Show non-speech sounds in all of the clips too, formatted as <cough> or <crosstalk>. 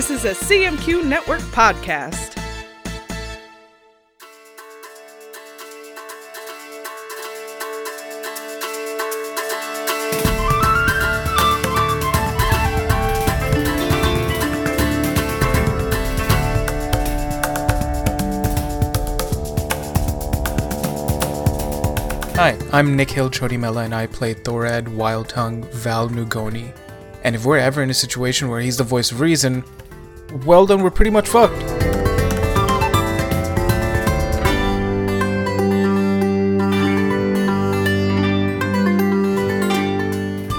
This is a CQM Network podcast. Hi, I'm Nikhil Chodimela and I play Thorad Wildtongue Val Nugoni. And if we're ever in a situation where he's the voice of reason, well then we're pretty much fucked.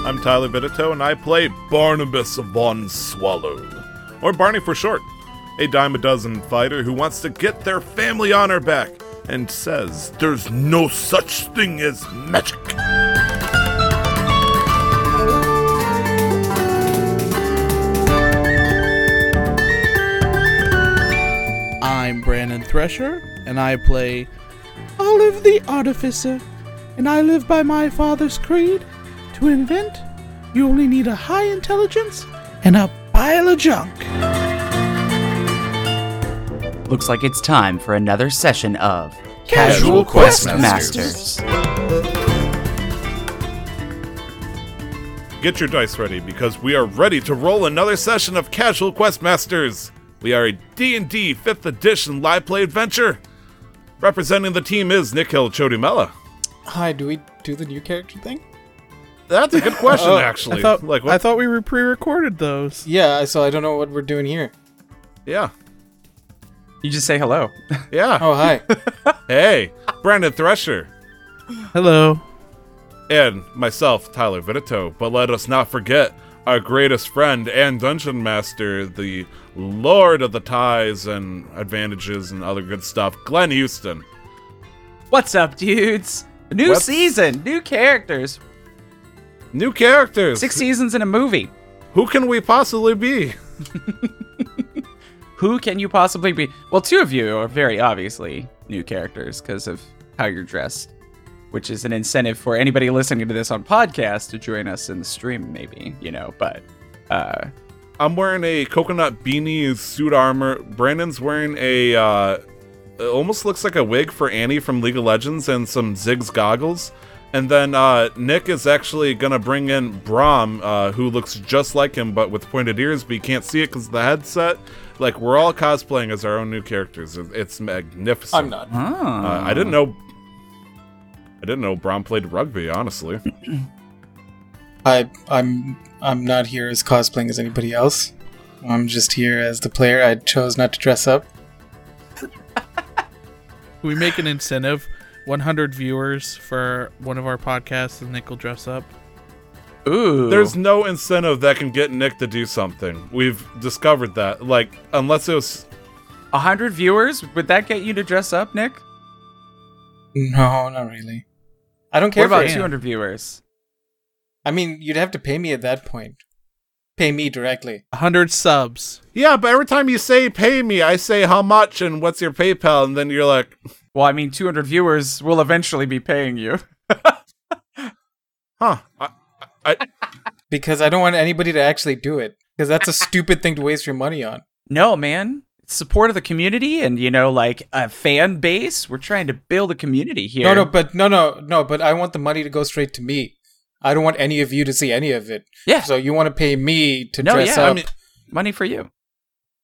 I'm Tyler Bitito, and I play Barnabas Von Swallow, or Barney for short, a dime a dozen fighter who wants to get their family honor back and says there's no such thing as magic. I'm Brandon Thresher, and I play Olive the Artificer, and I live by my father's creed. To invent, you only need a high intelligence and a pile of junk. Looks like it's time for another session of Casual Quest Quest Masters. Get your dice ready because we are ready to roll another session of Casual Quest Masters. We are a D&D 5th edition live play adventure. Representing the team is Nikhil Chodimela. Hi, do we do the new character thing? That's a good question, <laughs> Oh, actually. I thought, like, I thought we were pre-recorded those. Yeah, so I don't know what we're doing here. yeah, You just say hello. yeah. Oh, hi. <laughs> Hey, Brandon Thresher. Hello. and myself, Tyler Vitito. But let us not forget our greatest friend and dungeon master, the Lord of the Ties and Advantages and other good stuff, Glenn Houston. What's up, dudes? New What's- season, new characters, New characters. six seasons in a movie. Who can we possibly be? <laughs> Who can you possibly be? Well, two of you are very obviously new characters because of how you're dressed, which is an incentive for anybody listening to this on podcast to join us in the stream, maybe, you know, but uh I'm wearing a coconut beanie suit armor. Brandon's wearing a uh it almost looks like a wig for Annie from League of Legends and some Ziggs goggles. And then uh, Nick is actually gonna bring in Brom, uh, who looks just like him but with pointed ears, but you can't see it because of the headset. Like we're all cosplaying as our own new characters. It's magnificent. I'm not. oh. Uh, I didn't know. I didn't know Brahm played rugby. Honestly, <clears throat> I I'm I'm not here as cosplaying as anybody else. I'm just here as the player. I chose not to dress up. <laughs> we make an incentive 100 viewers for one of our podcasts and Nick will dress up. Ooh. there's no incentive that can get Nick to do something. We've discovered that. Like unless it was hundred viewers. Would that get you to dress up, Nick? No, not really. I don't care What about for it. 200 viewers? I mean, you'd have to pay me at that point. Pay me directly. 100 subs. Yeah, but every time you say pay me, I say how much and what's your PayPal, and then you're like, Well, I mean, 200 viewers will eventually be paying you. huh? I, I, Because I don't want anybody to actually do it. Because that's a stupid thing to waste your money on. No, man. It's support of the community and, you know, like a fan base. We're trying to build a community here. No, no, but no, no, no. But I want the money to go straight to me. I don't want any of you to see any of it. Yeah. So you want to pay me to No, dress yeah, I up? mean- Money for you.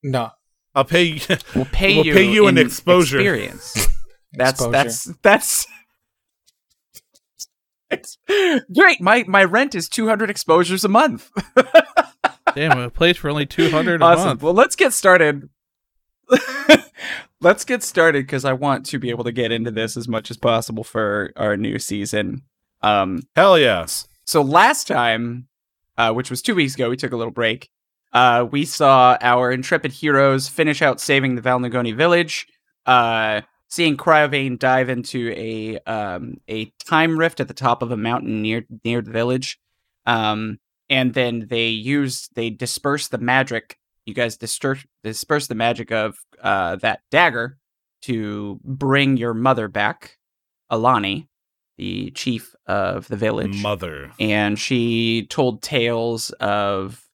no. I'll pay you. We'll <laughs> pay We'll you. pay you an exposure. Experience. <laughs> That's Exposure. that's that's. Ex- <laughs> Great. My my rent is 200 exposures a month. Damn, a place for only 200 a awesome. month. Well, let's get started. <laughs> let's get started because I want to be able to get into this as much as possible for our new season. Um, Hell yes. so last time, uh, which was two weeks ago, we took a little break. Uh, we saw our intrepid heroes finish out saving the Valnagoni village. Uh, seeing Cryovane dive into a um, a time rift at the top of a mountain near near the village. Um, and then they use they disperse the magic. You guys disperse disperse the magic of uh, that dagger to bring your mother back, Alani, the chief of the village Mother. and she told tales of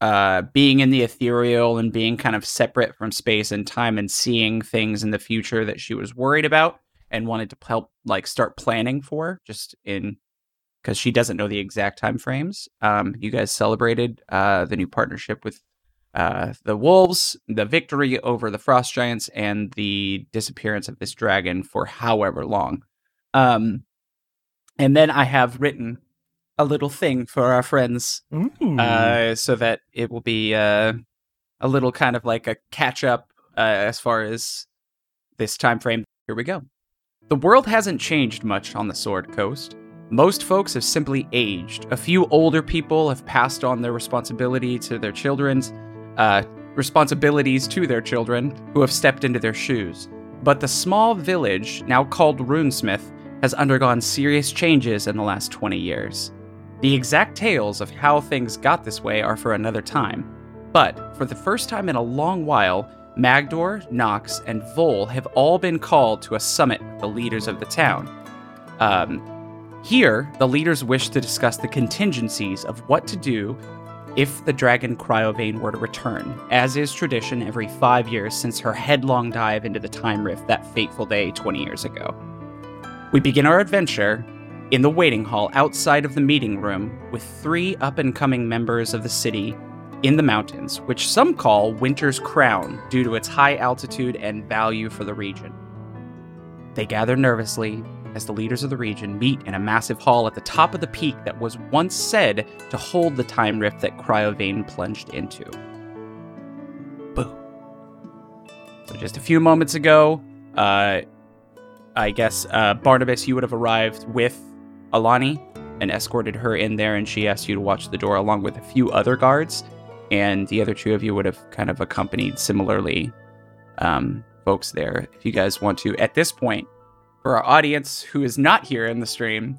uh, being in the ethereal and being kind of separate from space and time and seeing things in the future that she was worried about and wanted to help like start planning for just in because she doesn't know the exact time frames. Um, you guys celebrated uh, the new partnership with uh, the wolves, the victory over the frost giants, and the disappearance of this dragon for however long. Um, and then I have written a little thing for our friends uh, so that it will be uh, a little kind of like a catch up uh, as far as this time frame. Here we go. The world hasn't changed much on the Sword Coast. Most folks have simply aged. A few older people have passed on their responsibility to their children's uh, responsibilities to their children who have stepped into their shoes. But the small village, now called Runesmith, has undergone serious changes in the last 20 years. The exact tales of how things got this way are for another time. But for the first time in a long while, Magdor, Nox, and Vol have all been called to a summit with the leaders of the town. Um, here, the leaders wish to discuss the contingencies of what to do if the dragon Cryovane were to return, as is tradition every five years since her headlong dive into the time rift that fateful day 20 years ago. We begin our adventure in the waiting hall outside of the meeting room with three up and coming members of the city in the mountains, which some call Winter's Crown due to its high altitude and value for the region. They gather nervously as the leaders of the region meet in a massive hall at the top of the peak that was once said to hold the time rift that Cryovane plunged into. Boom. So just a few moments ago, uh, I guess uh, Barnabas, you would have arrived with Alani and escorted her in there, and she asked you to watch the door along with a few other guards. And the other two of you would have kind of accompanied similarly um, folks there. If you guys want to, at this point, for our audience who is not here in the stream,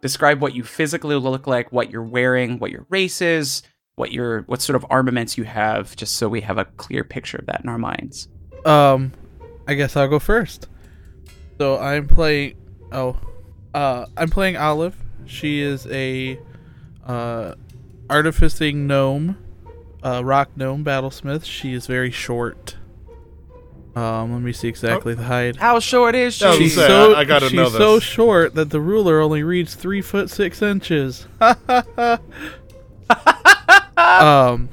describe what you physically look like, what you're wearing, what your race is, what your what sort of armaments you have, just so we have a clear picture of that in our minds. Um, I guess I'll go first. So I'm playing. Oh, uh, I'm playing Olive. She is a uh, artificing gnome, uh, rock gnome battlesmith. She is very short. Um, let me see exactly the height. How short is she? I was She's gonna so I- I gotta she's know so short that the ruler only reads three foot six inches. <laughs> um,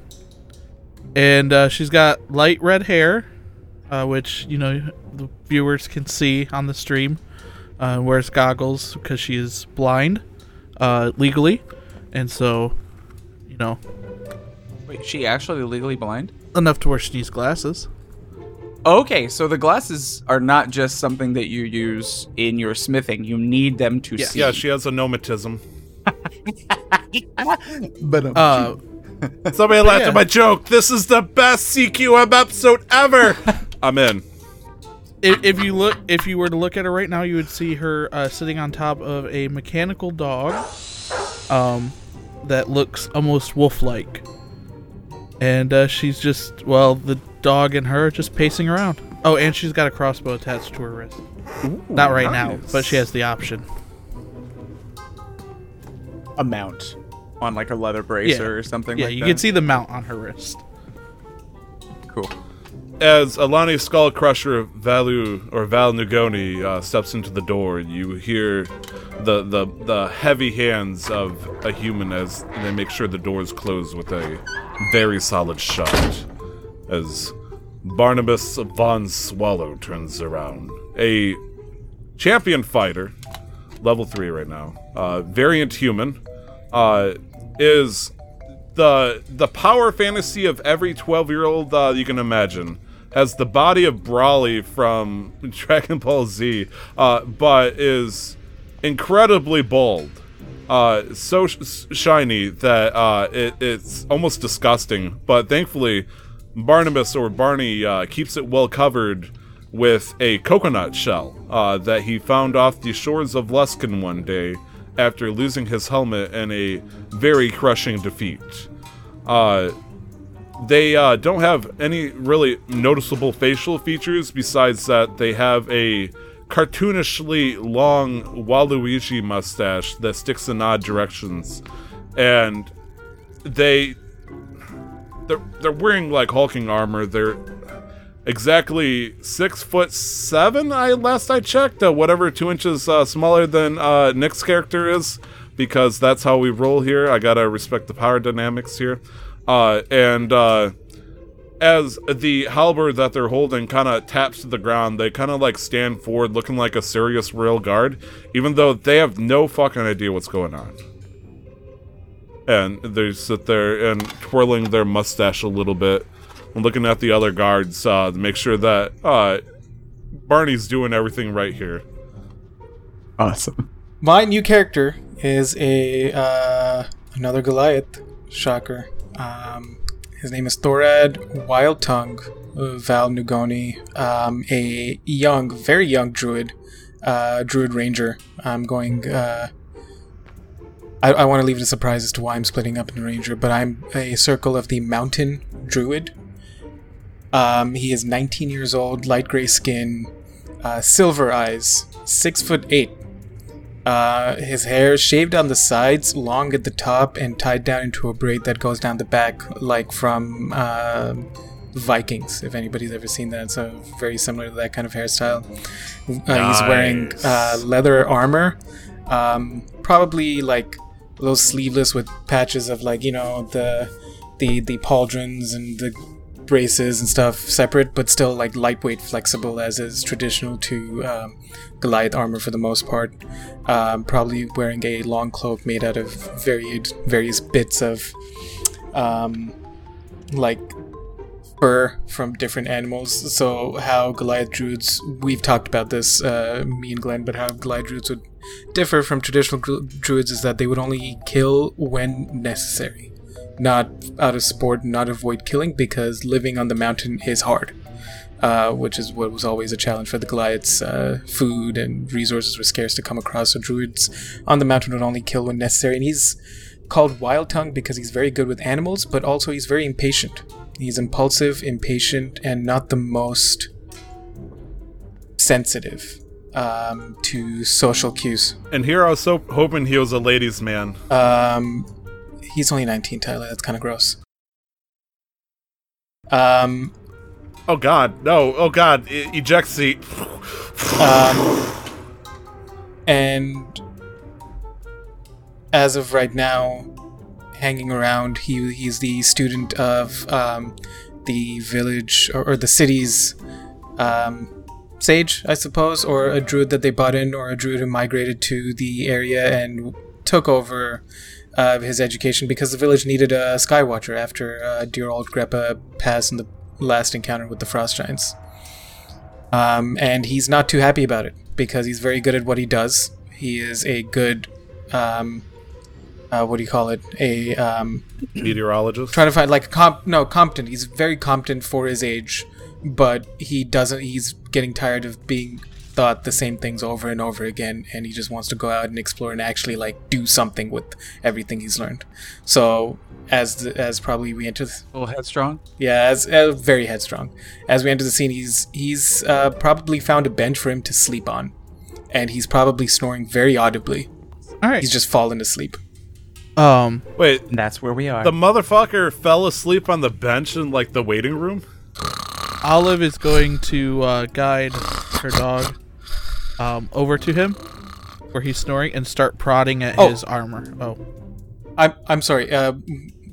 and uh, she's got light red hair, uh, which you know the viewers can see on the stream. Uh, wears goggles because she is blind, uh, legally, and so, you know, Wait, she actually legally blind? enough to where she needs glasses. Okay, so the glasses are not just something that you use in your smithing. You need them to see. Yeah, she has a nomatism. <laughs> but Uh, <laughs> Somebody laughed Yeah. at my joke. This is the best CQM episode ever. <laughs> I'm in. if, if you look if you were to look at her right now you would see her uh, sitting on top of a mechanical dog um that looks almost wolf-like and uh, she's just well the dog and her are just pacing around oh and she's got a crossbow attached to her wrist not right now but she has the option a mount on like a leather bracer Yeah. or something yeah like you that. can see the mount on her wrist Cool. As Alani Skullcrusher Valu or Val Nugoni uh, steps into the door, you hear the, the the heavy hands of a human as they make sure the door is closed with a very solid shut. As Barnabas von Swallow turns around, a champion fighter, level three right now, uh, variant human, uh, is the the power fantasy of every 12 year old uh, you can imagine has the body of Broly from <laughs> Dragon Ball Z, uh, but is incredibly bold. Uh, so sh- shiny that uh, it, it's almost disgusting. But thankfully, Barnabas or Barney uh, keeps it well covered with a coconut shell uh, that he found off the shores of Luskan one day after losing his helmet in a very crushing defeat. They uh, don't have any really noticeable facial features besides that they have a cartoonishly long Waluigi mustache that sticks in odd directions. And they they're they're wearing like hulking armor. They're exactly six foot seven. I last I checked, uh, whatever two inches uh, smaller than uh, Nick's character is, because that's how we roll here. I gotta respect the power dynamics here, uh, and uh, as the halberd that they're holding kind of taps to the ground, they kind of like stand forward, looking like a serious real guard, even though they have no fucking idea what's going on. And they sit there and twirling their mustache a little bit and looking at the other guards uh, to make sure that uh, Barney's doing everything right here. Awesome. My new character is a uh, another Goliath. Shocker. Um, his name is Thorad Wildtongue Val Nugoni, um, a young, very young druid, uh, druid ranger. I'm going. Uh, I, I want to leave it a surprise as to why I'm splitting up in ranger, but I'm a circle of the mountain druid. Um, he is 19 years old, light gray skin, uh, silver eyes, six foot eight. Uh, his hair shaved on the sides, long at the top, and tied down into a braid that goes down the back, like from uh, Vikings. If anybody's ever seen that, so very similar to that kind of hairstyle. Uh, He's wearing uh, leather armor, um, probably like those sleeveless with patches of like you know the the the pauldrons and the braces and stuff separate, but still like lightweight, flexible as is traditional to um, Goliath armor for the most part. Um, probably wearing a long cloak made out of varied various bits of um, like fur from different animals. So how Goliath druids, we've talked about this, uh, me and Glenn, but how Goliath druids would differ from traditional druids is that they would only kill when necessary, not out of sport, not avoid killing, because living on the mountain is hard. Uh, which is what was always a challenge for the Goliaths. Uh, food and resources were scarce to come across, so druids on the mountain would only kill when necessary. And he's called Wild Tongue because he's very good with animals, but also he's very impatient. He's impulsive, impatient, and not the most sensitive um, to social cues. And here I was so hoping he was a ladies' man. Um, he's only 19, Tyler. That's kind of gross. Um, Oh god, no, oh god, e- eject seat. um, and as of right now, hanging around, he he's the student of um, the village or, or the city's um, sage, I suppose, or a druid that they bought in, or a druid who migrated to the area and took over uh, his education because the village needed a skywatcher after uh, dear old Greppa passed in the last encounter with the frost giants. Um, and he's not too happy about it because he's very good at what he does. He is a good, um, uh, what do you call it? A um, Meteorologist. trying to find like comp no competent. He's very competent for his age, but he doesn't. He's getting tired of being thought the same things over and over again, and he just wants to go out and explore and actually like do something with everything he's learned. So as the, as probably we enter, th- A little headstrong. yeah, as uh, very headstrong. As we enter the scene, he's he's uh, probably found a bench for him to sleep on, and he's probably snoring very audibly. All right. He's just fallen asleep. um. Wait, that's where we are. the motherfucker fell asleep on the bench in like the waiting room? Olive is going to uh, guide her dog um, over to him where he's snoring and start prodding at Oh. his armor. Oh, I'm I'm sorry. Uh,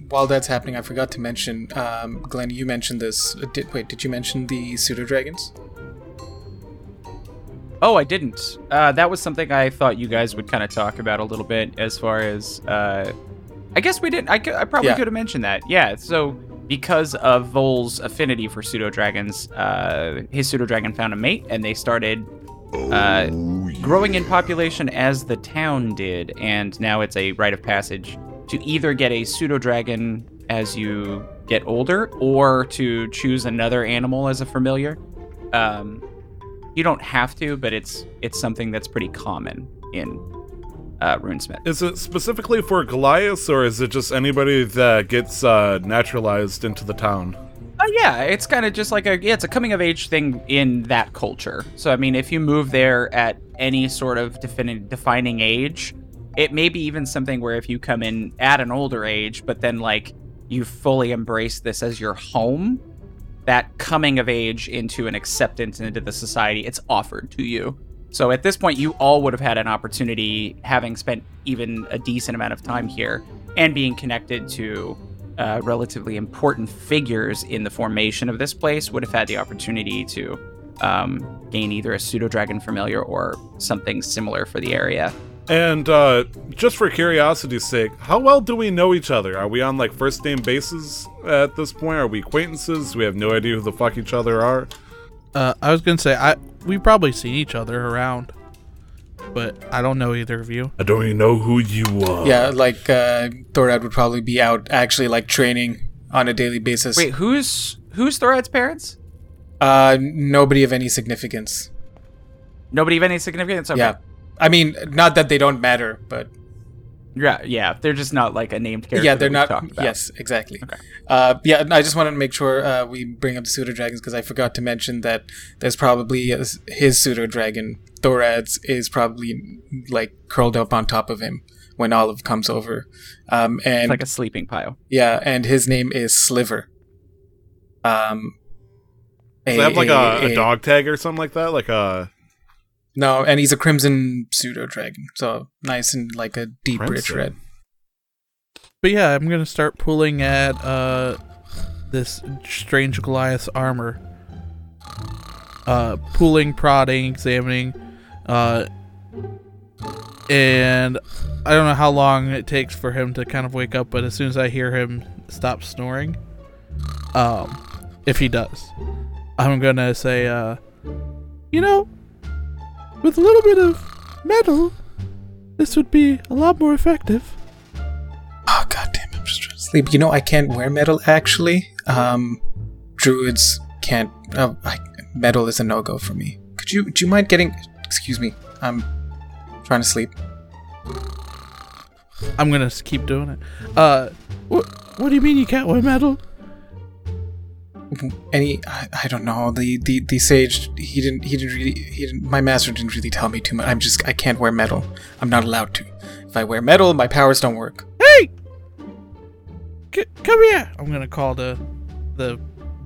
while that's happening, I forgot to mention, um, Glenn. You mentioned this. Uh, did, wait, did you mention the pseudo dragons? Oh, I didn't. Uh, that was something I thought you guys would kind of talk about a little bit as far as. Uh, I guess we didn't. I, cou- I probably Yeah. could have mentioned that. Yeah. So because of Vol's affinity for pseudo dragons, uh, his pseudo dragon found a mate, and they started uh, growing in population as the town did, and now it's a rite of passage to either get a pseudo dragon as you get older, or to choose another animal as a familiar. Um, you don't have to, but it's it's something that's pretty common in uh, RuneSmith. Is it specifically for Goliath, or is it just anybody that gets uh, naturalized into the town? Uh, yeah, it's kind of just like a yeah, it's a coming of age thing in that culture. So I mean, if you move there at any sort of defini- defining age, it may be even something where if you come in at an older age, but then like you fully embrace this as your home, that coming of age into an acceptance into the society, it's offered to you. So at this point, you all would have had an opportunity, having spent even a decent amount of time here and being connected to uh, relatively important figures in the formation of this place, would have had the opportunity to um, gain either a pseudo dragon familiar or something similar for the area. And uh, just for curiosity's sake, how well do we know each other? Are we on like first name basis at this point? Are we acquaintances? We have no idea who the fuck each other are. Uh, I was gonna say I we probably seen each other around, but I don't know either of you. I don't even know who you are. Yeah, like uh, Thorad would probably be out actually like training on a daily basis. Wait, who's who's Thorad's parents? Uh, nobody of any significance. Nobody of any significance. Okay. Yeah, I mean, not that they don't matter, but yeah, yeah. They're just not like a named character. yeah, they're not. about. Yes, exactly. Okay. Uh, yeah, I just wanted to make sure uh, we bring up the pseudo dragons because I forgot to mention that there's probably a, his pseudo dragon Thorad's is probably like curled up on top of him when Olive comes over, um, and It's like a sleeping pile. yeah, and his name is Sliver. Um, Does they have like a, a dog tag or something like that? Like a No, and he's a crimson pseudo dragon, so nice and like a deep, rich red. But yeah, I'm gonna start pulling at uh this strange Goliath armor. Uh, pulling, prodding, examining, uh, and I don't know how long it takes for him to kind of wake up. But as soon as I hear him stop snoring, um, if he does, I'm gonna say, uh, you know, with a little bit of metal, this would be a lot more effective. Oh god damn, I'm just trying to sleep. You know, I can't wear metal actually. Um, druids can't. Oh, I, metal is a no go for me. Could you? Do you mind getting? Excuse me. I'm trying to sleep. I'm gonna keep doing it. Uh, what? What do you mean you can't wear metal? Any? I, I don't know. The, the the sage. He didn't. He didn't really. He didn't. My master didn't really tell me too much. I'm just. I can't wear metal. I'm not allowed to. If I wear metal, my powers don't work. Hey, C- come here! I'm gonna call the the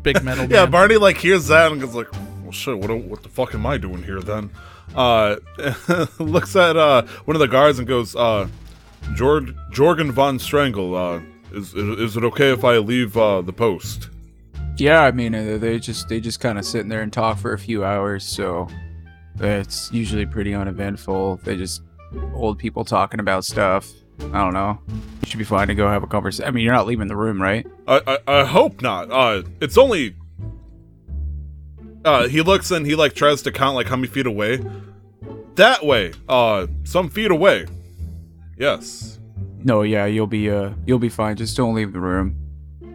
big <laughs> metal yeah. man. Barney like hears that and goes like, "Well, shit. What what the fuck am I doing here then?" Uh, <laughs> looks at uh one of the guards and goes, "Uh, Jorg Jorgen von Strangle. Uh, is is it okay if I leave uh the post?" Yeah, I mean, uh, they just they just kind of sit in there and talk for a few hours, so it's usually pretty uneventful. They just old people talking about stuff. I don't know. You should be fine to go have a conversation. I mean, you're not leaving the room, right? I, I I hope not. Uh, it's only. Uh, he looks and he like tries to count like how many feet away. That way. Uh, some feet away. Yes. No, yeah, you'll be uh you'll be fine. Just don't leave the room.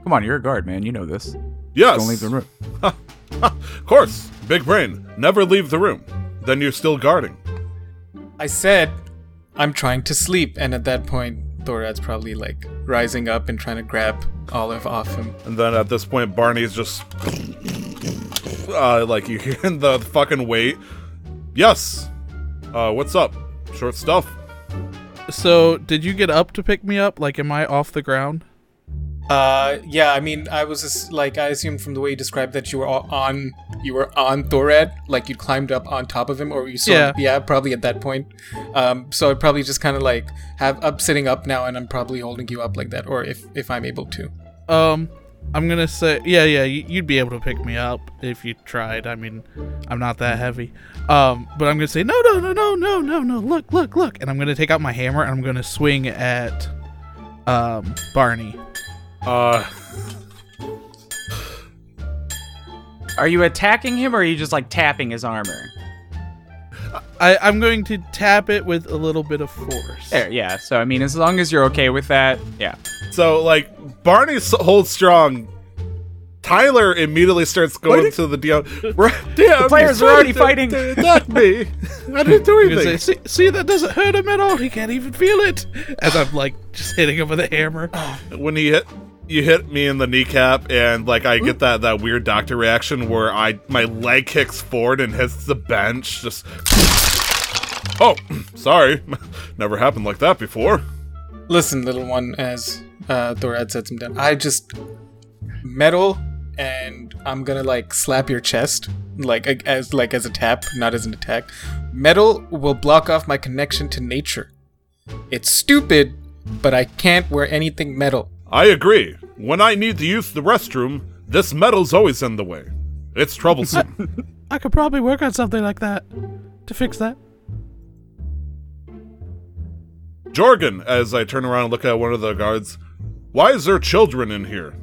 Come on, you're a guard, man. You know this. Yes. Don't leave the room. <laughs> Of course. Big brain. Never leave the room. Then you're still guarding. I said, I'm trying to sleep, and at that point, Thorad's probably like rising up and trying to grab Olive off him. And then at this point, Barney's just. Uh, like you hear <laughs> the fucking weight. Yes. Uh, what's up? Short stuff. So, did you get up to pick me up? Like, am I off the ground? Uh, yeah, I mean, I was just like, I assumed from the way you described that you were all on, you were on Thorad, like you climbed up on top of him, or you saw, Yeah. yeah, probably at that point. Um, so I'd probably just kind of like have up sitting up now, and I'm probably holding you up like that, or if if I'm able to. Um, I'm gonna say, yeah, yeah, you'd be able to pick me up if you tried. I mean, I'm not that heavy. Um, but I'm gonna say, no, no, no, no, no, no, no. Look, look, look, and I'm gonna take out my hammer and I'm gonna swing at, um, Barney. Uh, Are you attacking him or are you just like tapping his armor? I, I'm going to tap it with a little bit of force. There, yeah. So I mean, as long as you're okay with that, yeah. so like Barney s- holds strong. Tyler immediately starts going to the DM. <laughs> Right, damn, The players are already fighting. <laughs> to attack me. I didn't do I'm say, see, see, that doesn't hurt him at all. He can't even feel it. As I'm like just hitting him with a hammer. when he hit you hit me in the kneecap and like I get that that weird doctor reaction where I my leg kicks forward and hits the bench just <sniffs> Oh, <clears throat> sorry. <laughs> Never happened like that before. Listen, little one, as Uh, Thorad sets him down. I just metal, and I'm gonna like slap your chest, like as like as a tap, not as an attack. Metal will block off my connection to nature. It's stupid, but I can't wear anything metal. I agree. When I need to use the restroom, this metal's always in the way. It's troublesome. <laughs> I could probably work on something like that to fix that. Jorgen, as I turn around and look at one of the guards, why is there children in here?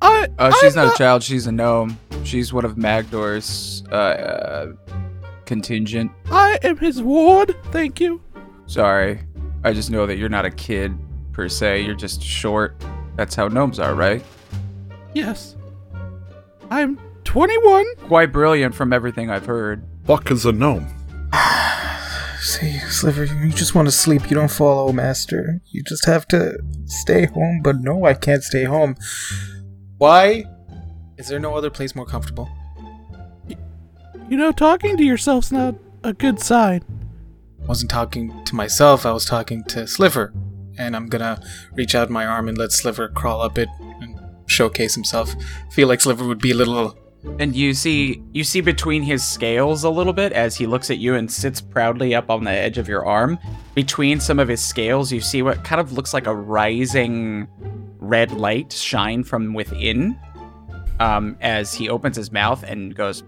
I. Uh, she's I'm not a child. She's a gnome. She's one of Magdor's uh, uh, contingent. I am his ward. Thank you. Sorry, I just know that you're not a kid per se. You're just short. That's how gnomes are, right? Yes. I'm 21. Quite brilliant from everything I've heard. Fuck is a gnome? <sighs> See, Sliver, you just want to sleep. You don't follow Master. You just have to stay home. But no, I can't stay home. Why? Is there no other place more comfortable? You know, talking to yourself's not a good sign. I wasn't talking to myself, I was talking to Sliver. And I'm gonna reach out my arm and let Sliver crawl up it and showcase himself. feel like Sliver would be a little. And you see you see between his scales a little bit as he looks at you and sits proudly up on the edge of your arm. Between some of his scales, you see what kind of looks like a rising red light shine from within. Um, as he opens his mouth and goes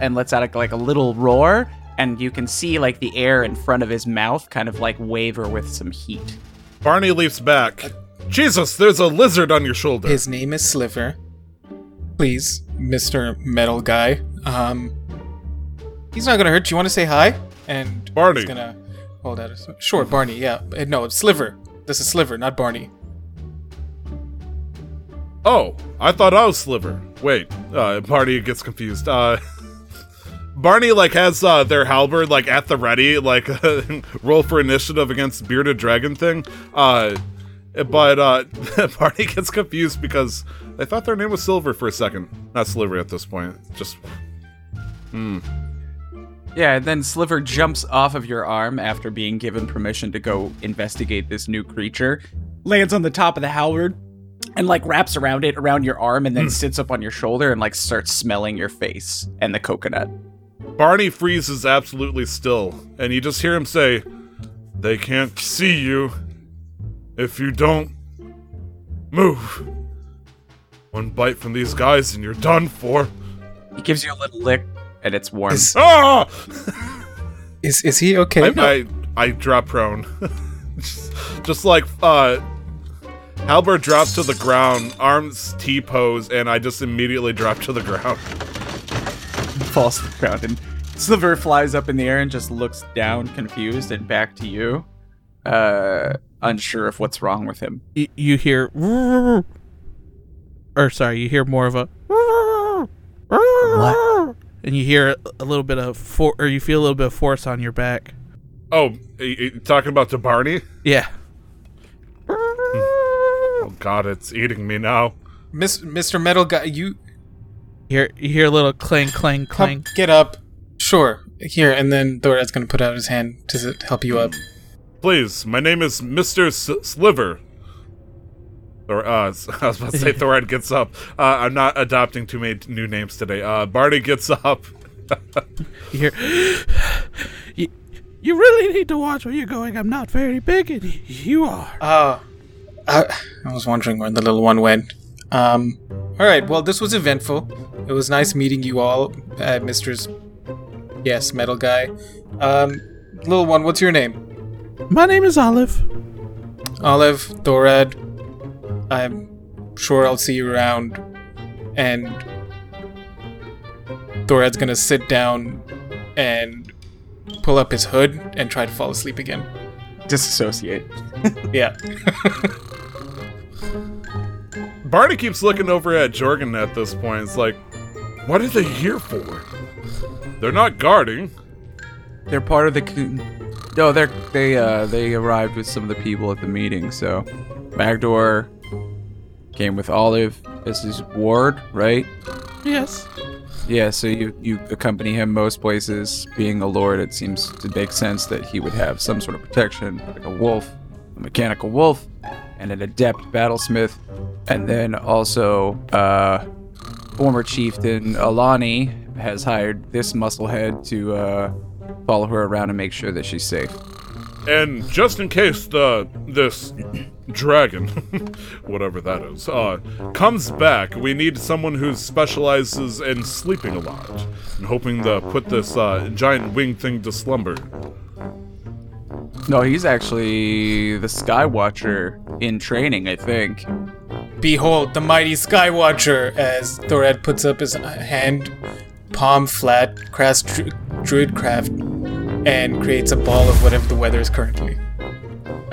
and lets out a, like a little roar, and you can see like the air in front of his mouth kind of like waver with some heat. Barney leaps back. Jesus, there's a lizard on your shoulder. His name is Sliver. Please, Mr. Metal Guy. Um. He's not gonna hurt you. Want to say hi? And Barney. He's gonna hold out his. Sure, Barney, yeah. Uh, No, it's Sliver. This is Sliver, not Barney. Oh, I thought I was Sliver. Wait, uh, Barney gets confused. Uh, <laughs> Barney like has uh, their halberd like at the ready, like <laughs> roll for initiative against bearded dragon thing. Uh, but uh, <laughs> Barney gets confused because they thought their name was Silver for a second, not Sliver at this point. Just hmm. Yeah, and then Sliver jumps off of your arm after being given permission to go investigate this new creature, lands on the top of the halberd, and like wraps around it around your arm, and then sits up on your shoulder and like starts smelling your face and the coconut. Barney freezes absolutely still, and you just hear him say, They can't see you if you don't move. One bite from these guys and you're done for. He gives you a little lick, and it's warm. Is Ah! <laughs> is, is he okay? I, I, I drop prone. <laughs> just, just like, uh, Halberd drops to the ground, arms T pose, and I just immediately drop to the ground. Falls to the ground, and Sliver flies up in the air and just looks down, confused, and back to you, uh, unsure of what's wrong with him. Y- you hear. Or, sorry, you hear more of a. What? And you hear a little bit of. For- or you feel a little bit of force on your back. Oh, y- y- talking about to Barney? Yeah. Oh god, it's eating me now. Miss, Mr. Metal Guy, you You hear, you hear a little clang, clang, come, clang. get up. Sure, here, and then Thorad's gonna put out his hand to s- help you up. Please, my name is Mr. S- Sliver. Or, uh, <laughs> I was about to say Thorad <laughs> gets up. Uh, I'm not adopting too many new names today. Uh, Barney gets up. You hear. <sighs> you, you really need to watch where you're going. I'm not very big, and you are. Oh, I, I was wondering where the little one went. Um, all right. Well, this was eventful. It was nice meeting you all, uh, Mister's. Yes, metal guy. Um, little one, what's your name? My name is Olive. Olive, Thorad. I'm sure I'll see you around. And Thorad's gonna sit down and pull up his hood and try to fall asleep again. Disassociate. Yeah. <laughs> Barney keeps looking over at Jorgen at this point. It's like, what are they here for? They're not guarding. They're part of the. con- No, they're they uh they arrived with some of the people at the meeting. So, Magdor came with Olive as his ward, right? Yes. Yeah. So you you accompany him most places. Being a lord, it seems to make sense that he would have some sort of protection, like a wolf, a mechanical wolf. And an adept battlesmith, and then also uh, former chieftain Alani has hired this musclehead to uh, follow her around and make sure that she's safe. And just in case the this <clears throat> dragon, <laughs> whatever that is, uh, comes back, we need someone who specializes in sleeping a lot and hoping to put this uh, giant wing thing to slumber. No, he's actually the Skywatcher in training, I think. Behold the mighty Skywatcher as Thorad puts up his hand, palm flat, crass dru- druidcraft, and creates a ball of whatever the weather is currently. <laughs>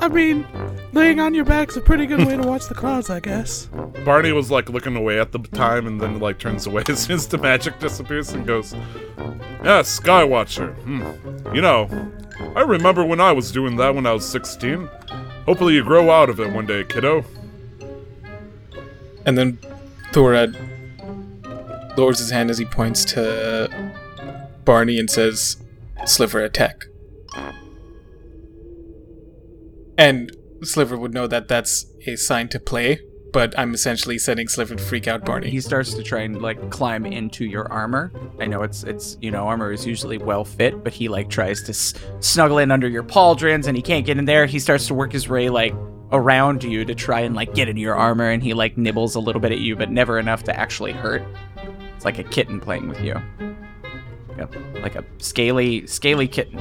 I mean, laying on your back's a pretty good way to watch the clouds, I guess. Barney was like looking away at the time and then like turns away <laughs> as soon as the magic disappears and goes, Yeah, Skywatcher. Hmm. You know, I remember when I was doing that when I was 16. Hopefully you grow out of it one day, kiddo. And then Thorad lowers his hand as he points to Barney and says, Sliver attack. And Sliver would know that that's a sign to play, but I'm essentially setting Sliver to freak out Barney. He starts to try and like climb into your armor. I know it's it's you know armor is usually well fit, but he like tries to s- snuggle in under your pauldrons and he can't get in there. He starts to work his way like around you to try and like get into your armor, and he like nibbles a little bit at you, but never enough to actually hurt. It's like a kitten playing with you. Yep, like a scaly scaly kitten.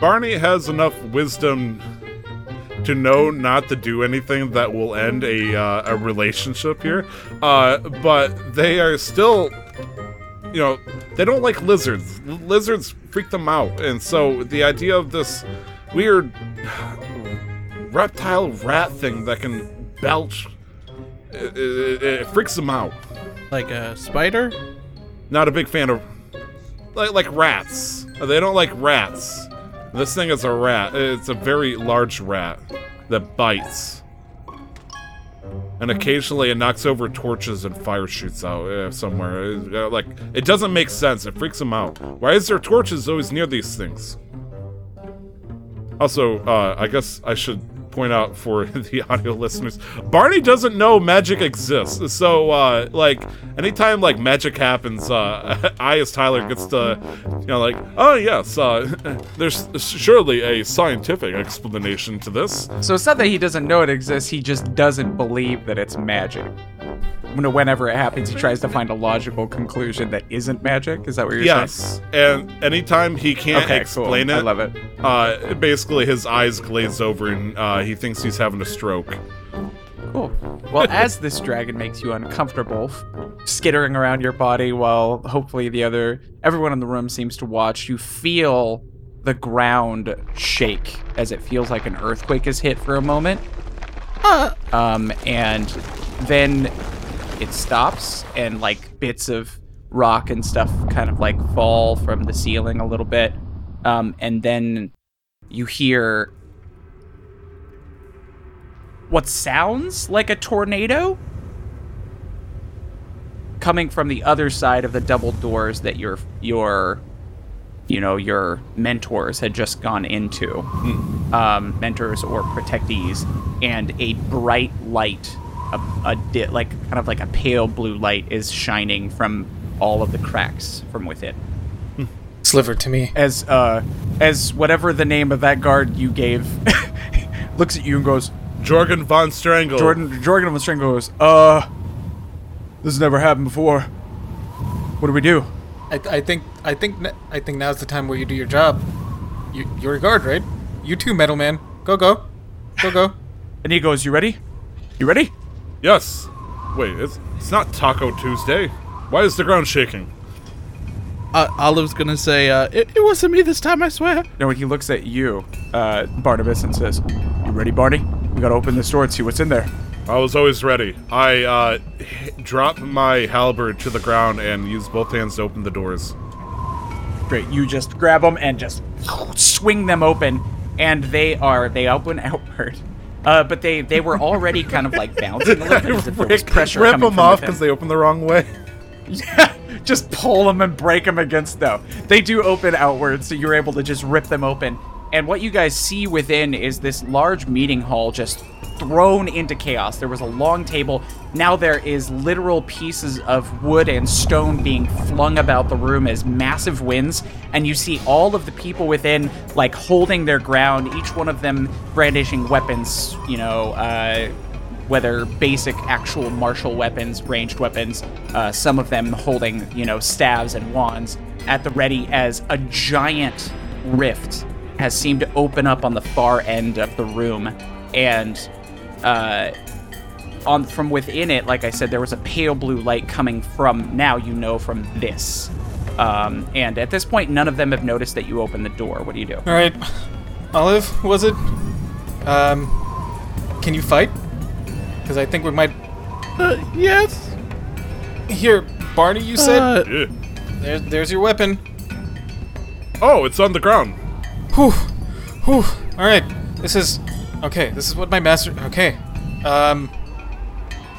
Barney has enough wisdom to know not to do anything that will end a uh, a relationship here, uh, but they are still, you know, they don't like lizards. L- Lizards freak them out, and so the idea of this weird <sighs> reptile rat thing that can belch, it, it, it freaks them out. Like a spider? Not a big fan of like like rats. They don't like rats. This thing is a rat. It's a very large rat that bites. And occasionally it knocks over torches and fire shoots out uh, somewhere. Uh, like it doesn't make sense. It freaks them out. Why is there torches always near these things? Also, uh, I guess I should point out for <laughs> the audio listeners, Barney doesn't know magic exists. So, uh, like, anytime like magic happens, uh, <laughs> I as Tyler gets to, you know, like, oh yes, uh, <laughs> there's surely a scientific explanation to this. So it's not that he doesn't know it exists, he just doesn't believe that it's magic. When- Whenever it happens, he tries to find a logical conclusion that isn't magic. Is that what you're saying? Yes, and anytime he can't Okay, explain cool. it, I love it. Uh, basically his eyes glaze over and uh, he thinks he's having a stroke. Cool. Well, as this dragon makes you uncomfortable, skittering around your body while hopefully the other everyone in the room seems to watch, you feel the ground shake as it feels like an earthquake is hit for a moment. Um, and then it stops, and like bits of rock and stuff kind of like fall from the ceiling a little bit. Um, and then you hear what sounds like a tornado coming from the other side of the double doors that your your you know your mentors had just gone into um, mentors or protectees and a bright light a, a di- like kind of like a pale blue light is shining from all of the cracks from within Sliver to me. as uh as whatever the name of that guard you gave <laughs> looks at you and goes Jorgen von Strangle. Jordan of the string goes, uh this has never happened before. What do we do? I, I think I think n- I think now's the time where you do your job. You, you're a guard, right? You too, metal man. Go go, go go. And he goes, You ready? You ready? Yes. Wait, it's, it's not Taco Tuesday. Why is the ground shaking? Uh, Olive's gonna say, uh, it, it wasn't me this time, I swear. No, he looks at you, uh, Barnabas, and says, You ready, Barney? We gotta open this door and see what's in there. I was always ready. I uh, drop my halberd to the ground and use both hands to open the doors. Great. You just grab them and just swing them open, and they are they open outward. Uh, but they they were already kind of like <laughs> bouncing a little bit as if there was pressure Rip coming them off because they open the wrong way. Yeah, <laughs> just pull them and break them against though. They do open outwards, so you're able to just rip them open, and what you guys see within is this large meeting hall just thrown into chaos. There was a long table. Now there is literal pieces of wood and stone being flung about the room as massive winds, and you see all of the people within like holding their ground, each one of them brandishing weapons, you know, uh, whether basic actual martial weapons, ranged weapons, uh, some of them holding, you know, staves and wands at the ready as a giant rift has seemed to open up on the far end of the room and uh, on from within it like i said there was a pale blue light coming from now you know from this um, and at this point none of them have noticed that you opened the door what do you do All right, Olive, was it? Um, can you fight? Because I think we might. Uh, yes. Here, Barney, you said. Uh, Yeah. there's, there's your weapon. Oh, it's on the ground. Whew, whew. All right, this is okay. This is what my master. Okay, um,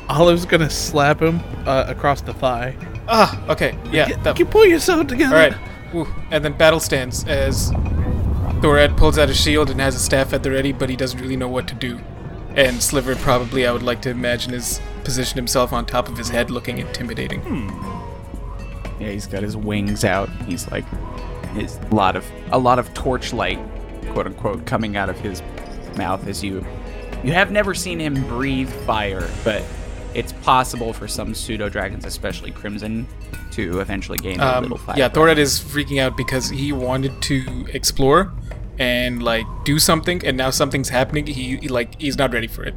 Olive's gonna slap him uh, across the thigh. ah, okay, yeah. Get- That, you pull yourself together. all right, Whew. and then battle stands as Thorad pulls out a shield and has a staff at the ready, but he doesn't really know what to do. And Sliver probably, I would like to imagine, is positioned himself on top of his head, looking intimidating. yeah he's got his wings out he's like his a lot of a lot of torchlight quote unquote coming out of his mouth as you you have never seen him breathe fire but it's possible for some pseudo dragons especially crimson to eventually gain a little Um, fire yeah, Thorad is freaking out because he wanted to explore and like do something, and now something's happening. He, he, like he's not ready for it,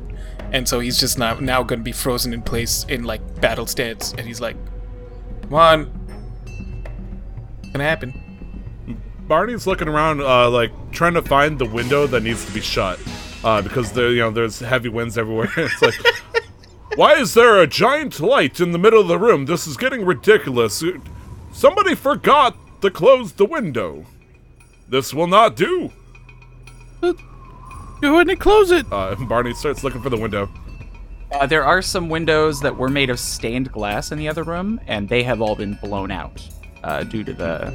and so he's just now now going to be frozen in place in like battle stance, and he's like, "Come on, it's gonna happen." Barney's looking around, uh, like trying to find the window that needs to be shut, uh, because there, you know, there's heavy winds everywhere. <laughs> it's like, why is there a giant light in the middle of the room? This is getting ridiculous. Somebody forgot to close the window. This will not do. Go ahead and close it. Uh, Barney starts looking for the window. Uh, there are some windows that were made of stained glass in the other room, and they have all been blown out uh, due to the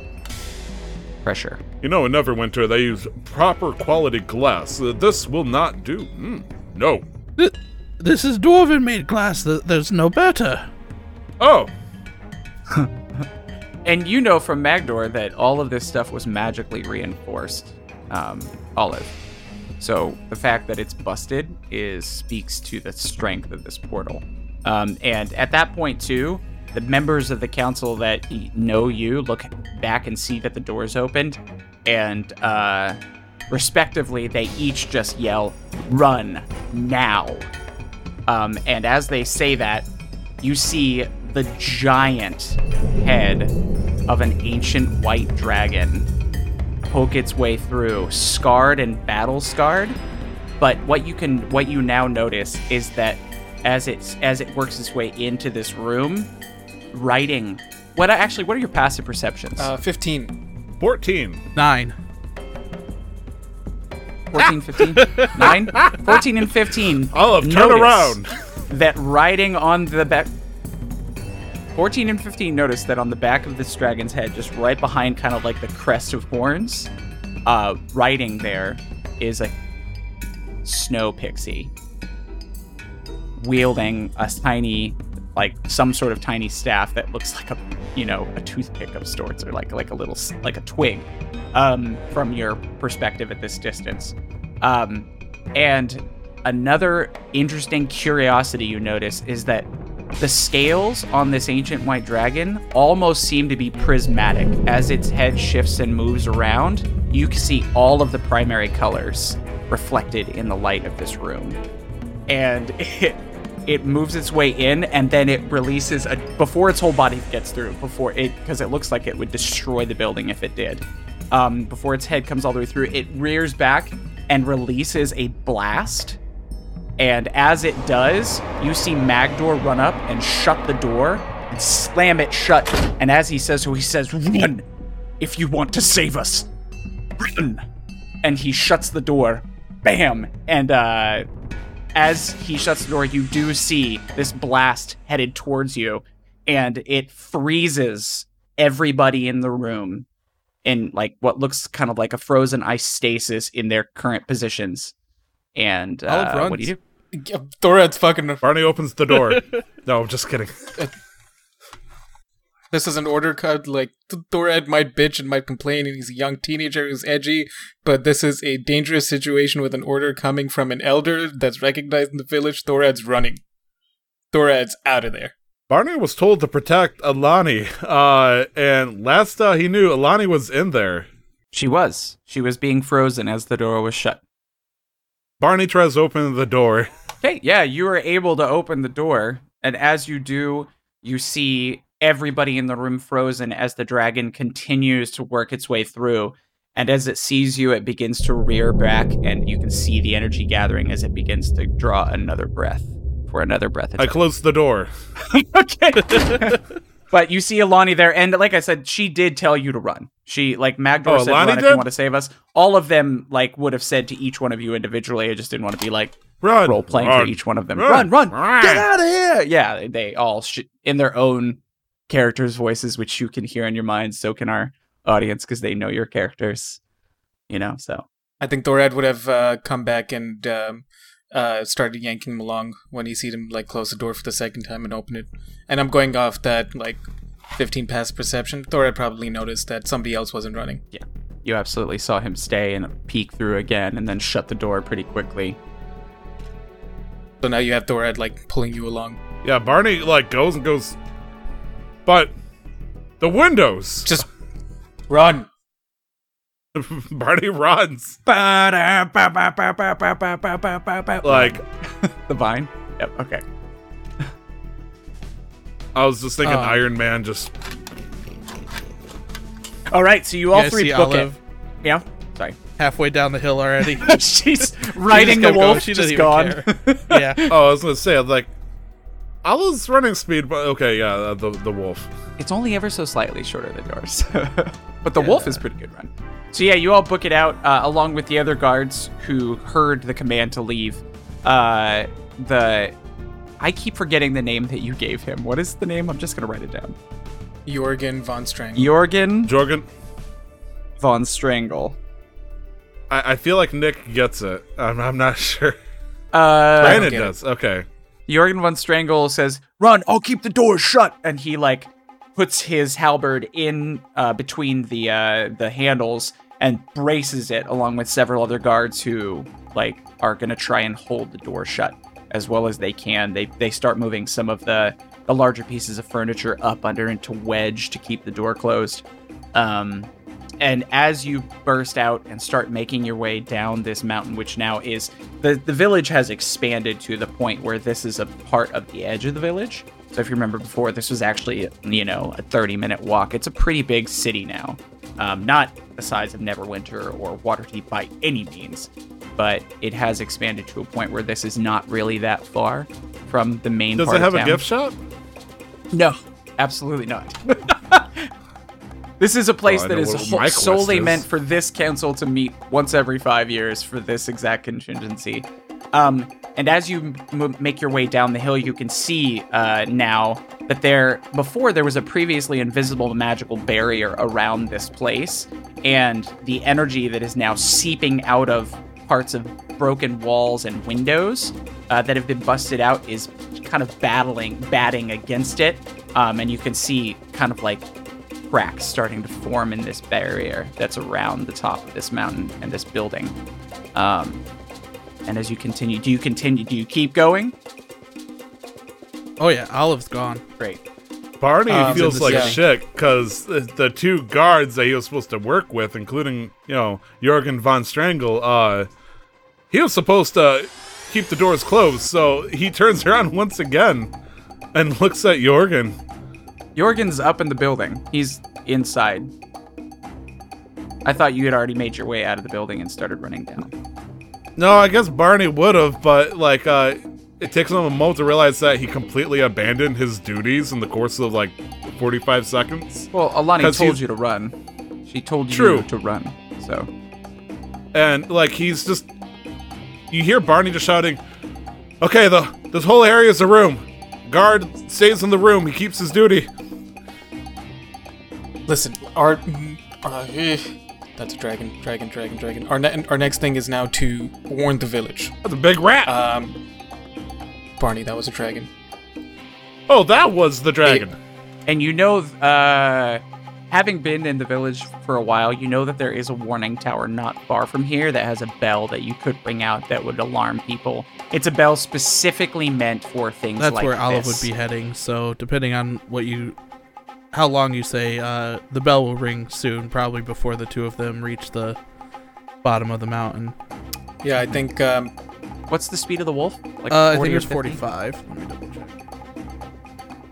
pressure. You know, in Neverwinter, they use proper quality glass. Uh, this will not do. Mm, no. Th- This is dwarven made glass. Th- There's no better. Oh, <laughs> And you know from Magdor that all of this stuff was magically reinforced, um, Olive. So the fact that it's busted is speaks to the strength of this portal. Um, and at that point too, the members of the council that know you look back and see that the door's opened, and uh, respectively, they each just yell, "Run now!" Um, and as they say that, you see the giant head of an ancient white dragon poke its way through, scarred and battle scarred. But what you can, what you now notice is that as it's as it works its way into this room, writing. What actually? What are your passive perceptions? Uh, fifteen. 14. Nine. 14, 15, 9, <laughs> 14, and 15. Olive, turn around. That writing on the back. 14 and 15 notice that on the back of this dragon's head, just right behind kind of like the crest of horns, uh, writing there is a snow pixie wielding a tiny, like some sort of tiny staff that looks like a, you know, a toothpick of sorts, or like like a little like a twig, um, from your perspective at this distance. Um, and another interesting curiosity you notice is that the scales on this ancient white dragon almost seem to be prismatic. As its head shifts and moves around, you can see all of the primary colors reflected in the light of this room. And <laughs> it it moves its way in and then it releases a before its whole body gets through, before it because it looks like it would destroy the building if it did. Um, before its head comes all the way through, it rears back and releases a blast and as it does, you see Magdor run up and shut the door and slam it shut. And as he says so, he says, Run! If you want to save us, run! And he shuts the door. Bam! And uh, as he shuts the door, you do see this blast headed towards you, and it freezes everybody in the room in like what looks kind of like a frozen ice stasis in their current positions. And Olive uh, what do you do? Thorad's fucking. Barney opens the door. <laughs> no, I'm just kidding. This is an order cut. Like Thorad might bitch and might complain, and he's a young teenager who's edgy. But this is a dangerous situation with an order coming from an elder that's recognized in the village. Thorad's running. Thorad's out of there. Barney was told to protect Alani, uh, and last uh, he knew, Alani was in there. She was. She was being frozen as the door was shut. Barney tries to open the door. Okay, yeah, you are able to open the door, and as you do, you see everybody in the room frozen as the dragon continues to work its way through. And as it sees you, it begins to rear back, and you can see the energy gathering as it begins to draw another breath for another breath. I close the door. <laughs> okay. <laughs> but you see Alani there, and like I said, she did tell you to run. She like Magdor Oh, said Alani run if you want to save us. All of them like would have said to each one of you individually. I just didn't want to be like Run. role playing run, for each one of them. Run. Run, run, Run. get out of here! Yeah, they- they all sh- in their own characters' voices, which you can hear in your mind. So can our audience because they know your characters. You know, so I think Thorad would have uh, come back and um, uh, started yanking him along when he seen him like close the door for the second time and open it. And I'm going off that like 15 passive perception. Thorad probably noticed that somebody else wasn't running. Yeah, you absolutely saw him stay and peek through again, and then shut the door pretty quickly. So now you have Thorad like pulling you along. Yeah, Barney like goes and goes, but the windows. Just run. <laughs> Barney runs like <laughs> the vine. Yep. Okay. I was just thinking Um, Iron Man. Just All right. So you You all three see book Olive it. Yeah. Sorry. halfway down the hill already. <laughs> She's riding the kept going. wolf. She just gone. even yeah. oh, I was gonna say I'm like, I was running speed, but okay, yeah, uh, the the wolf. It's only ever so slightly shorter than yours. <laughs> but the wolf is pretty good run. So yeah, you all book it out uh, along with the other guards who heard the command to leave. Uh, the I keep forgetting the name that you gave him. What is the name? I'm just gonna write it down. Jorgen von Strang. Jorgen Jorgen, von Strangle. I, I feel like Nick gets it. I'm, I'm not <laughs> sure. Uh, Brandon get it. does. Okay. Jorgen von Strangle says, "Run! I'll keep the door shut." And he like puts his halberd in uh, between the uh, the handles and braces it, along with several other guards who like are gonna try and hold the door shut as well as they can. They they start moving some of the the larger pieces of furniture up under into wedge to keep the door closed. Um, and as you burst out and start making your way down this mountain, which now is the the village has expanded to the point where this is a part of the edge of the village. So if you remember before, this was actually you know a 30 minute walk. It's a pretty big city now, um, not the size of Neverwinter or Waterdeep by any means, but it has expanded to a point where this is not really that far from the main. Does it have a gift shop? No, absolutely not. <laughs> this is a place I that is what ho- my quest solely is. meant for this council to meet once every five years for this exact contingency. Um, and as you m- make your way down the hill, you can see uh, now that there, before there was a previously invisible magical barrier around this place, and the energy that is now seeping out of parts of broken walls and windows uh, that have been busted out is kind of battling, batting against it. Um, and you can see kind of like cracks starting to form in this barrier that's around the top of this mountain and this building. Um, and as you continue, do you continue? Do you keep going? Oh yeah, Olive's gone. Great. Barney Um, feels like this- shit because the, the two guards that he was supposed to work with, including you know Jorgen von Strangle, uh, he was supposed to keep the doors closed. So he turns <laughs> around once again and looks at Jorgen. Jorgen's up in the building. He's inside. I thought you had already made your way out of the building and started running down. No, I guess Barney would have, but like, uh, it takes him a moment to realize that he completely abandoned his duties in the course of like 45 seconds. Well, Alani told you to run. She told you True. to run. So and like he's just you hear Barney just shouting, "Okay, the this whole area is a room. Guard stays in the room. He keeps his duty." Listen, our Uh, eh, that's a dragon, dragon, dragon, dragon. Our, ne- our next thing is now to warn the village. That's a big rat. Um, Barney, that was a dragon. oh, that was the dragon. And you know, uh, having been in the village for a while, you know that there is a warning tower not far from here that has a bell that you could ring out that would alarm people. It's a bell specifically meant for things like that. That's like where Olive this. would be heading. So depending on what you, how long you say, uh, the bell will ring soon. Probably before the two of them reach the bottom of the mountain. Yeah, I think. Um, What's the speed of the wolf? Like Uh, I think or it's 45. Let me double check.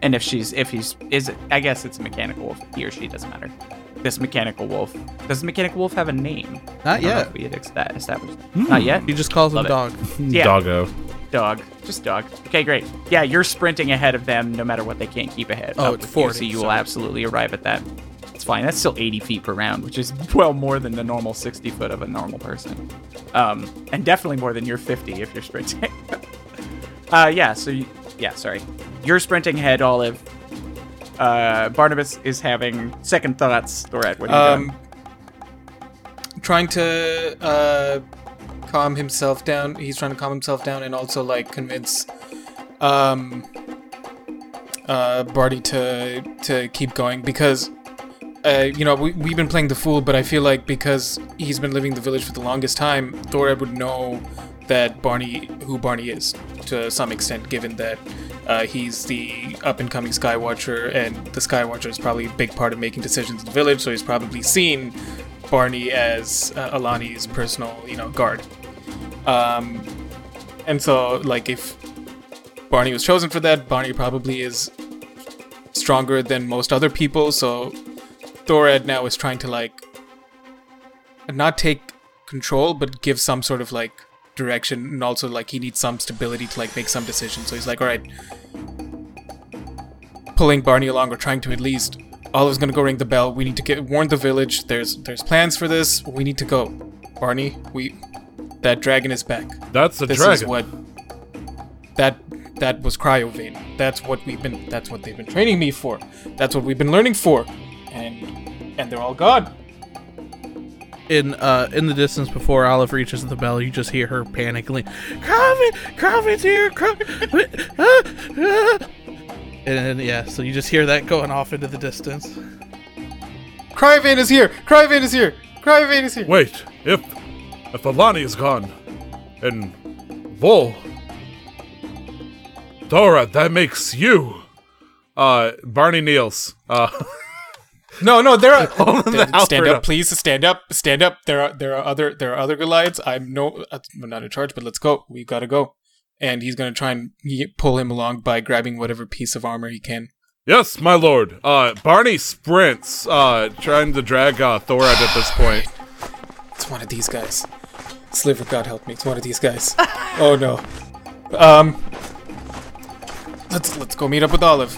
And if she's, if he's, is it? I guess it's a mechanical wolf. He or she doesn't matter. This mechanical wolf. Does the mechanical wolf have a name? I Not don't know yet. if we had ex- that established. that. Not yet. He just calls him it. dog. Yeah. Doggo. Dog. Just dog. Okay, great. Yeah, you're sprinting ahead of them no matter what they can't keep ahead. Oh, it's with you, so you will absolutely arrive at that. It's fine. That's still 80 feet per round, which is <laughs> well more than the normal 60 foot of a normal person. Um, and definitely more than your 50 if you're sprinting. <laughs> uh, yeah, so, you, yeah, sorry. You're sprinting ahead, Olive. Uh, Barnabas is having second thoughts. Thorad, what are you doing? um, trying to uh, calm himself down. He's trying to calm himself down and also like convince um, uh, Barty to to keep going because uh, you know we we've been playing the fool, but I feel like because he's been living the village for the longest time, Thorad would know that Barney who Barney is to some extent, given that. Uh, he's the up and coming Skywatcher, and the Skywatcher is probably a big part of making decisions in the village. So he's probably seen Barney as uh, Alani's personal, you know, guard. Um, and so, like, if Barney was chosen for that, Barney probably is stronger than most other people. So Thorad now is trying to like not take control, but give some sort of like direction, and also like he needs some stability to like make some decisions. So he's like, all right, pulling Barney along or trying to at least. Olive's gonna go ring the bell. We need to get warn the village. There's there's plans for this. We need to go. Barney, we that dragon is back. That's a This dragon. is what that that was cryovane. That's what we've been that's what they've been training me for. That's what we've been learning for. And and they're all gone. In uh in the distance before Olive reaches the bell, you just hear her panicking. Coffee, coffee's here. Coffee. ah, ah." And then yeah, so you just hear that going off into the distance. Cryovane is here! Cryovane is here! Cryovane is here! Wait, if if Alani is gone, and Vol, Dora, that makes you. Uh, Barney Niels. Uh, <laughs> No, no, there are <laughs> the stand up, please. Stand up, stand up. There are there are other there are other Goliaths. I'm no, I'm not in charge, but let's go. We gotta go. And he's gonna try and pull him along by grabbing whatever piece of armor he can. yes, my lord. Uh, Barney sprints, uh, trying to drag uh, Thorad at this point. It's one of these guys. Sliver, God help me. It's one of these guys. <laughs> oh no. Um. Let's let's go meet up with Olive.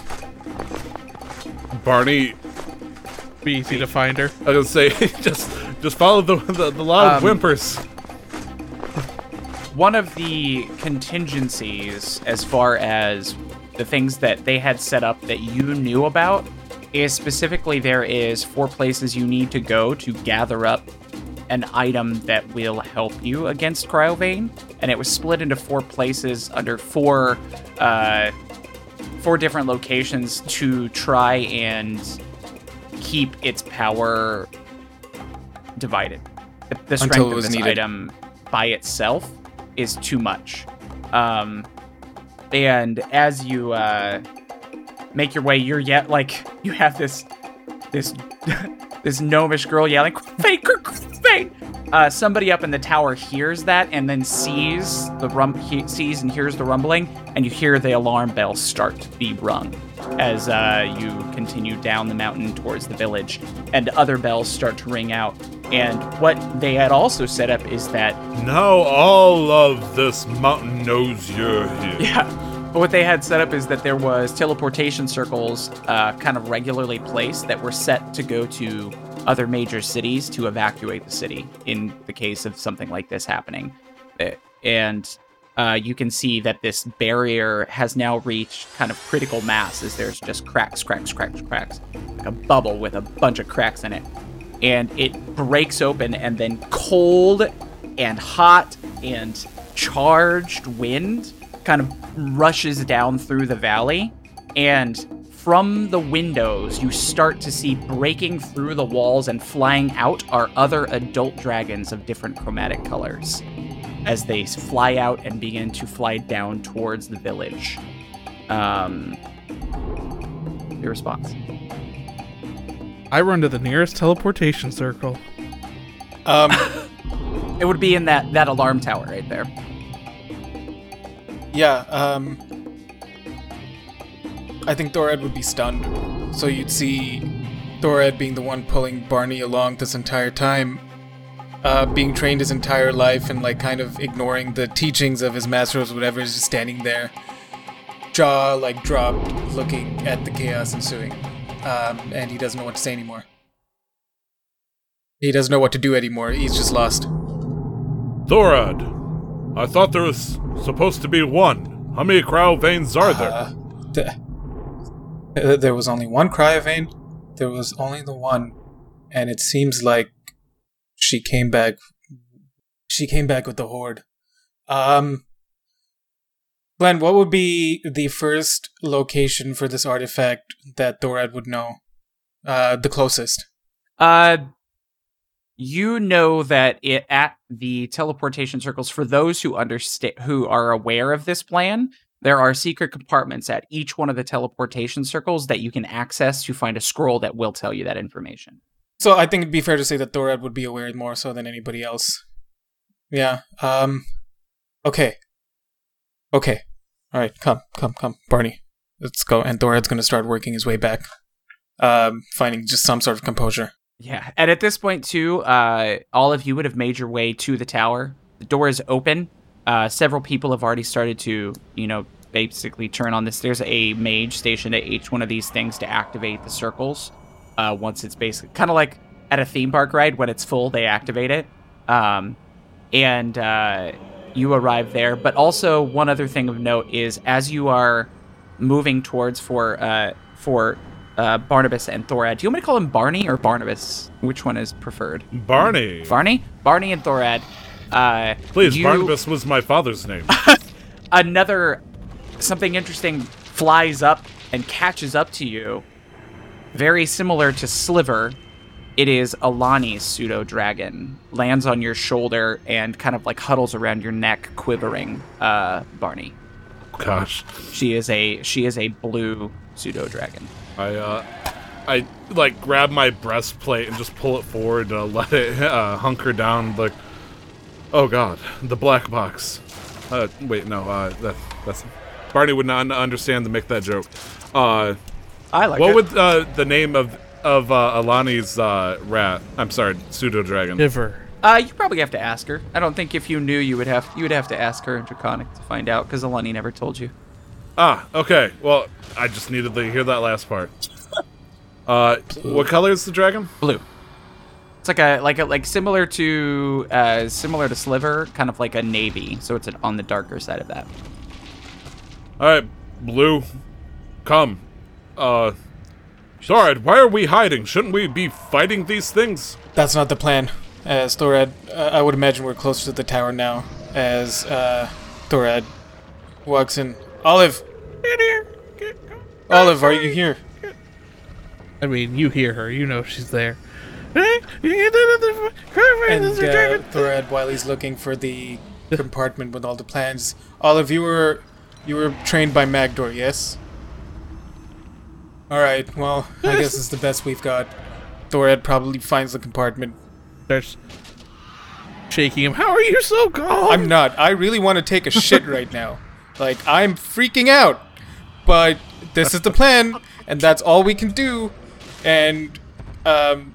Barney, Be easy to find her. I was gonna say, <laughs> just just follow the the, the loud Um, whimpers. one of the contingencies as far as the things that they had set up that you knew about is specifically there is four places you need to go to gather up an item that will help you against cryovane and it was split into four places under four uh four different locations to try and keep its power divided the, the strength of this needed. item by itself is too much. Um, and as you uh, make your way, you're yet like you have this this <laughs> this gnomish girl yelling, "Fake, fake!" Uh, somebody up in the tower hears that and then sees the rum he sees and hears the rumbling, and you hear the alarm bell start to be rung as uh, you continue down the mountain towards the village, and other bells start to ring out. And what they had also set up is that Now all of this mountain knows you're here. Yeah. But what they had set up is that there was teleportation circles uh, kind of regularly placed that were set to go to other major cities to evacuate the city in the case of something like this happening. Uh, And uh, you can see that this barrier has now reached kind of critical mass as there's just cracks, cracks, cracks, cracks. Like a bubble with a bunch of cracks in it. and it breaks open, and then cold and hot and charged wind kind of rushes down through the valley. And from the windows, you start to see breaking through the walls and flying out are other adult dragons of different chromatic colors as they fly out and begin to fly down towards the village. Um, your response? I run to the nearest teleportation circle. Um, <laughs> It would be in that that alarm tower right there. Yeah, um, I think Thorad would be stunned. So you'd see Thorad being the one pulling Barney along this entire time, uh, being trained his entire life and like kind of ignoring the teachings of his masters, whatever, is just standing there, jaw like dropped, looking at the chaos ensuing. Um, and he doesn't know what to say anymore. He doesn't know what to do anymore. He's just lost. Thorad, I thought there was supposed to be one. How many cryovanes are there? Uh, th- uh, there was only one cryovane. There was only the one, and it seems like she came back. She came back with the horde. Um, Glenn, what would be the first location for this artifact that Thorad would know? Uh, the closest. Uh, you know that it at the teleportation circles for those who understand who are aware of this plan. There are secret compartments at each one of the teleportation circles that you can access to find a scroll that will tell you that information. So I think it'd be fair to say that Thorad would be aware more so than anybody else. Yeah. Um. Okay. Okay. All right. Come, come, come, Barney. Let's go. And Thorad's gonna start working his way back, um, finding just some sort of composure. Yeah, and at this point too, uh, all of you would have made your way to the tower. The door is open. Uh, several people have already started to, you know, basically turn on this. There's a mage stationed at each one of these things to activate the circles. Uh, once it's basically kind of like at a theme park ride when it's full, they activate it. Um, and uh, you arrive there. But also one other thing of note is as you are moving towards for uh, for uh, Barnabas and Thorad. Do you want me to call him Barney or Barnabas? Which one is preferred? Barney. Barney? Barney and Thorad. Uh, Please, you- Barnabas was my father's name. <laughs> Another something interesting flies up and catches up to you. Very similar to Sliver. It is Alani's pseudo dragon. Lands on your shoulder and kind of like huddles around your neck, quivering. Uh, Barney. Gosh. She is a she is a blue pseudo dragon. I uh I like grab my breastplate and just pull it forward to let it uh, hunker down like Oh god, the black box. Uh wait, no, uh that that's Barney would not understand to make that joke. Uh I like what it. would uh the name of of uh, Alani's uh rat I'm sorry, pseudo dragon. Shiver. Uh, you probably have to ask her. I don't think if you knew, you would have you would have to ask her in Draconic to find out because Alani never told you. Ah, okay. Well, I just needed to hear that last part. <laughs> Uh what color is the dragon? Blue. It's like a like a like similar to uh similar to Sliver, kind of like a navy. So it's an, on the darker side of that. All right, Blue, come. Uh, Thorad, why are we hiding? Shouldn't we be fighting these things? That's not the plan. As Thorad, uh, I would imagine we're closer to the tower now. As uh, Thorad walks in. Olive. Get here! Olive, are you here? I mean, you hear her. You know she's there. And uh, Thorad, while he's looking for the compartment with all the plans, Olive, you were you were trained by Magdor, yes? All right. Well, I guess it's the best we've got. Thorad probably finds the compartment. Starts shaking him. How are you so calm? I'm not. I really want to take a shit right now. Like I'm freaking out. But this is the plan, and that's all we can do. And um,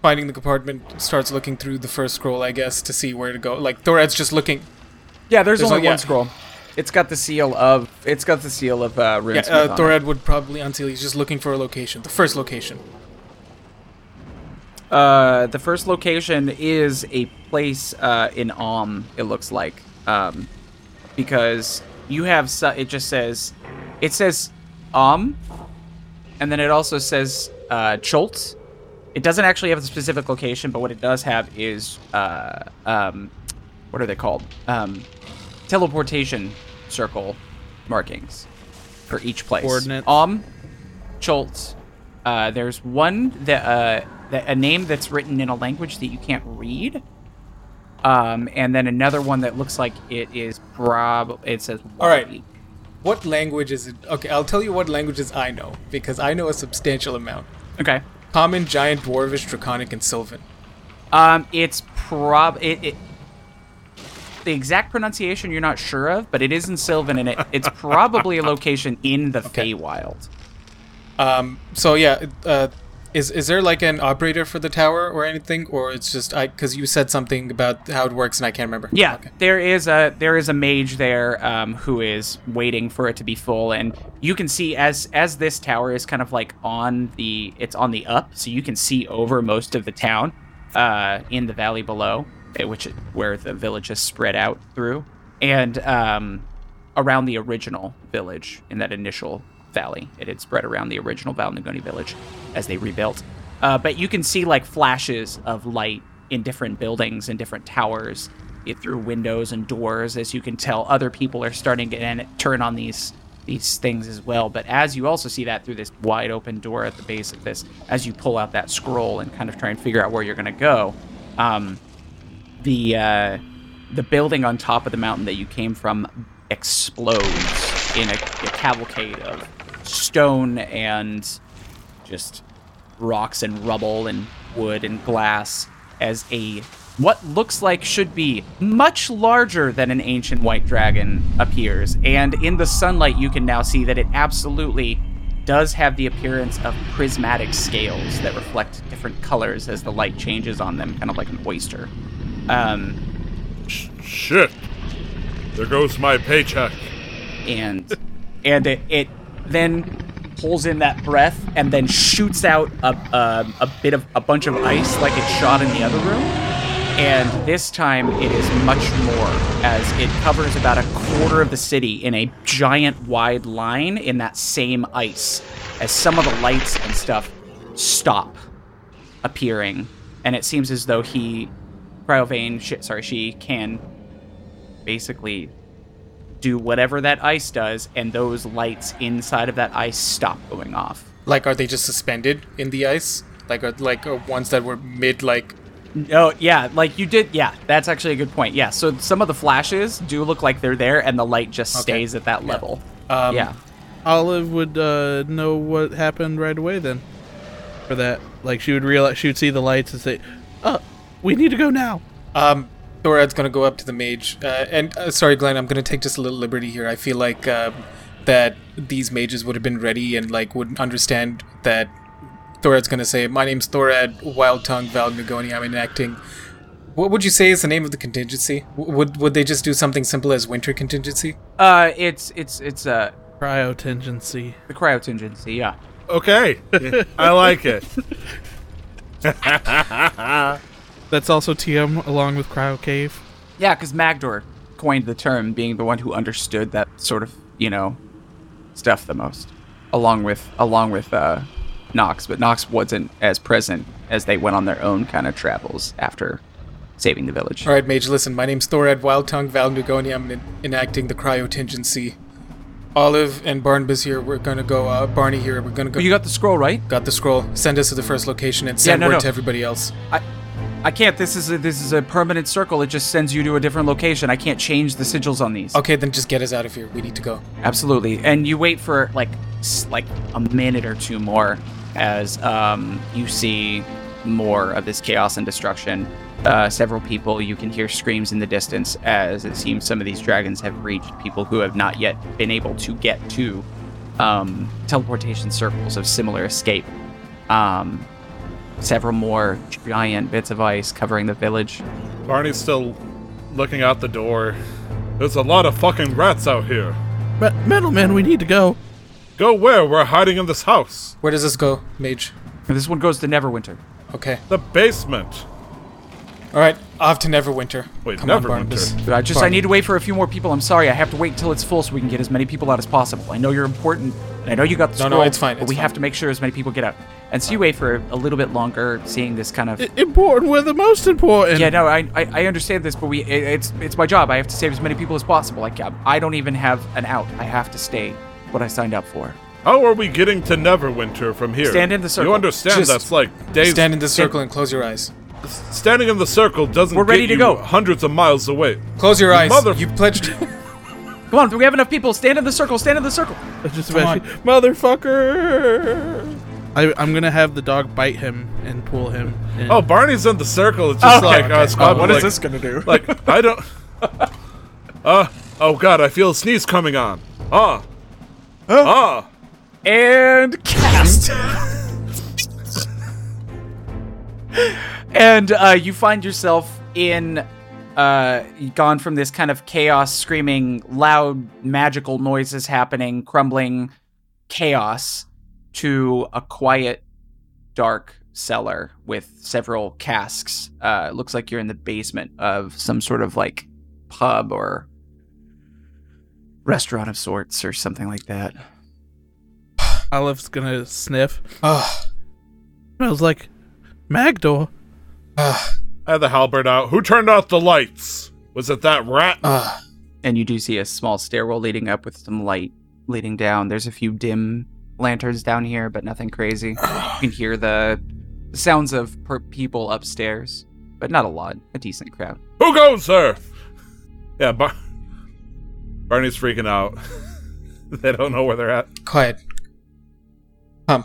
finding the compartment starts looking through the first scroll, I guess, to see where to go. Like Thorad's just looking. Yeah, there's, There's only only- yeah. one scroll. It's got the seal of it's got the seal of uh, Yeah, uh. Thorad would probably until he's just looking for a location, the first location. Uh, the first location is a place uh, in Om. It looks like um, because you have su- it just says it says Om, and then it also says uh, Cholt, it doesn't actually have a specific location, but what it does have is uh, um, what are they called? Um, teleportation circle markings for each place. Coordinates. Um, Schultz. Uh, there's one that, uh, that a name that's written in a language that you can't read. Um, and then another one that looks like it is prob. It says. All right. What language is it? Okay, I'll tell you what languages I know because I know a substantial amount. Okay. Common, Giant, Dwarvish, Draconic, and Sylvan. Um, it's prob it, it the exact pronunciation you're not sure of, but it is in Sylvan, and it, it's probably a location in the <laughs> Okay. Feywild. Um, so yeah, uh, is is there like an operator for the tower or anything, or it's just I? Because you said something about how it works and I can't remember. Yeah, Okay. there is a there is a mage there um, who is waiting for it to be full, and you can see as as this tower is kind of like on the it's on the up, so you can see over most of the town uh, in the valley below, eh, which is where the village is spread out through, and um, around the original village in that initial valley. It had spread around the original valnaguni village as they rebuilt. Uh, but you can see like flashes of light in different buildings and different towers it through windows and doors. As you can tell, other people are starting to turn on these these things as well. But as you also see that through this wide open door at the base of this, as you pull out that scroll and kind of try and figure out where you're going to go, um, the uh, the building on top of the mountain that you came from explodes in a, a cavalcade of stone and just rocks and rubble and wood and glass as a what looks like should be much larger than an ancient white dragon appears and in the sunlight you can now see that it absolutely does have the appearance of prismatic scales that reflect different colors as the light changes on them kind of like an oyster um, Shit. There goes my paycheck. and and it, it then pulls in that breath and then shoots out a, a, a bit of a bunch of ice like it shot in the other room. And this time it is much more as it covers about a quarter of the city in a giant wide line in that same ice as some of the lights and stuff stop appearing. And it seems as though he cryovane sh- sorry she can basically do whatever that ice does, and those lights inside of that ice stop going off. Like, are they just suspended in the ice? Like, are like are ones that were mid like? Oh, yeah, like you did. Yeah, that's actually a good point. Yeah, so some of the flashes do look like they're there, and the light just Okay. stays at that level. Um, yeah. Olive would uh, know what happened right away then. For that, like she would realize she would see the lights and say, "Uh, we need to go now." Um, Thorad's gonna go up to the mage, uh, and uh, sorry, Glenn, I'm gonna take just a little liberty here. I feel like um, that these mages would have been ready and like would understand that Thorad's gonna say, "My name's Thorad, Wild Tongue, Val Nagoni. I'm enacting." What would you say is the name of the contingency? W- would would they just do something simple as winter contingency? Uh, it's it's it's a uh Cryotingency. the cryotingency. Yeah. Okay. <laughs> I like it. <laughs> That's also TM along with Cryo Cave. Yeah, because Magdor coined the term, being the one who understood that sort of you know stuff the most, along with along with uh, Nox. But Nox wasn't as present as they went on their own kind of travels after saving the village. All right, mage, listen. My name's Thorad, Wild Tongue, Val Nagoni. I'm en- enacting the cryotingency. Olive and Barnabas here. We're gonna go. Uh, Barney here. We're gonna go. You got the scroll right? got the scroll. Send us to the first location and send no, word no. to everybody else. I I can't. This is a, this is a permanent circle. It just sends you to a different location. I can't change the sigils on these. Okay, then just get us out of here. We need to go. Absolutely. And you wait for like like a minute or two more as um, you see more of this chaos and destruction. Uh, several people, you can hear screams in the distance as it seems some of these dragons have reached people who have not yet been able to get to um, teleportation circles of similar escape. Um, several more giant bits of ice covering the village. Barney's still looking out the door. There's a lot of fucking rats out here. But Metalman, we need to go. Go where? We're hiding in this house. Where does this go, mage? This one goes to Neverwinter. Okay. The basement. All right, off to Neverwinter. Wait, Come on, Neverwinter? Barnabas. I just I need to wait for a few more people. I'm sorry. I have to wait until it's full so we can get as many people out as possible. I know you're important And I know you got the No, no, it's fine, but we fine. have to make sure as many people get out. And so you wait for a little bit longer, seeing this kind of. I- important with the most important. yeah, no, I, I I understand this, but we it, it's it's my job. I have to save as many people as possible. Like um, I don't even have an out. I have to stay what I signed up for. How are we getting to Neverwinter from here? Stand in the circle. You understand Just that's like days. Stand in the circle and close your eyes. standing in the circle doesn't We're ready get to you go. hundreds of miles away. Close your eyes. Mother- You pledged. <laughs> Come on, we have enough people. Stand in the circle. Stand in the circle. It's just Come about motherfucker. I, I'm gonna have the dog bite him and pull him. In. Oh, Barney's in the circle. It's just Oh, like okay. uh, Scott, Oh, what like, is gonna do? Like I don't. <laughs> Uh oh God! I feel a sneeze coming on. Ah. Ah. and cast. <laughs> and uh, you find yourself in uh gone from this kind of chaos screaming loud magical noises happening crumbling chaos to a quiet dark cellar with several casks uh looks like you're in the basement of some sort of like pub or restaurant of sorts or something like that <sighs> Olive's gonna sniff. Ah, Smells like Magdor. ah, I had the halberd out. Who turned out the lights? Was it that rat? ah. and you do see a small stairwell leading up with some light leading down. There's a few dim lanterns down here, but nothing crazy. <sighs> You can hear the sounds of per- people upstairs, but not a lot. A decent crowd. Who goes there? Yeah, Bar- Barney's freaking out. <laughs> they don't know where they're at. Quiet. Come.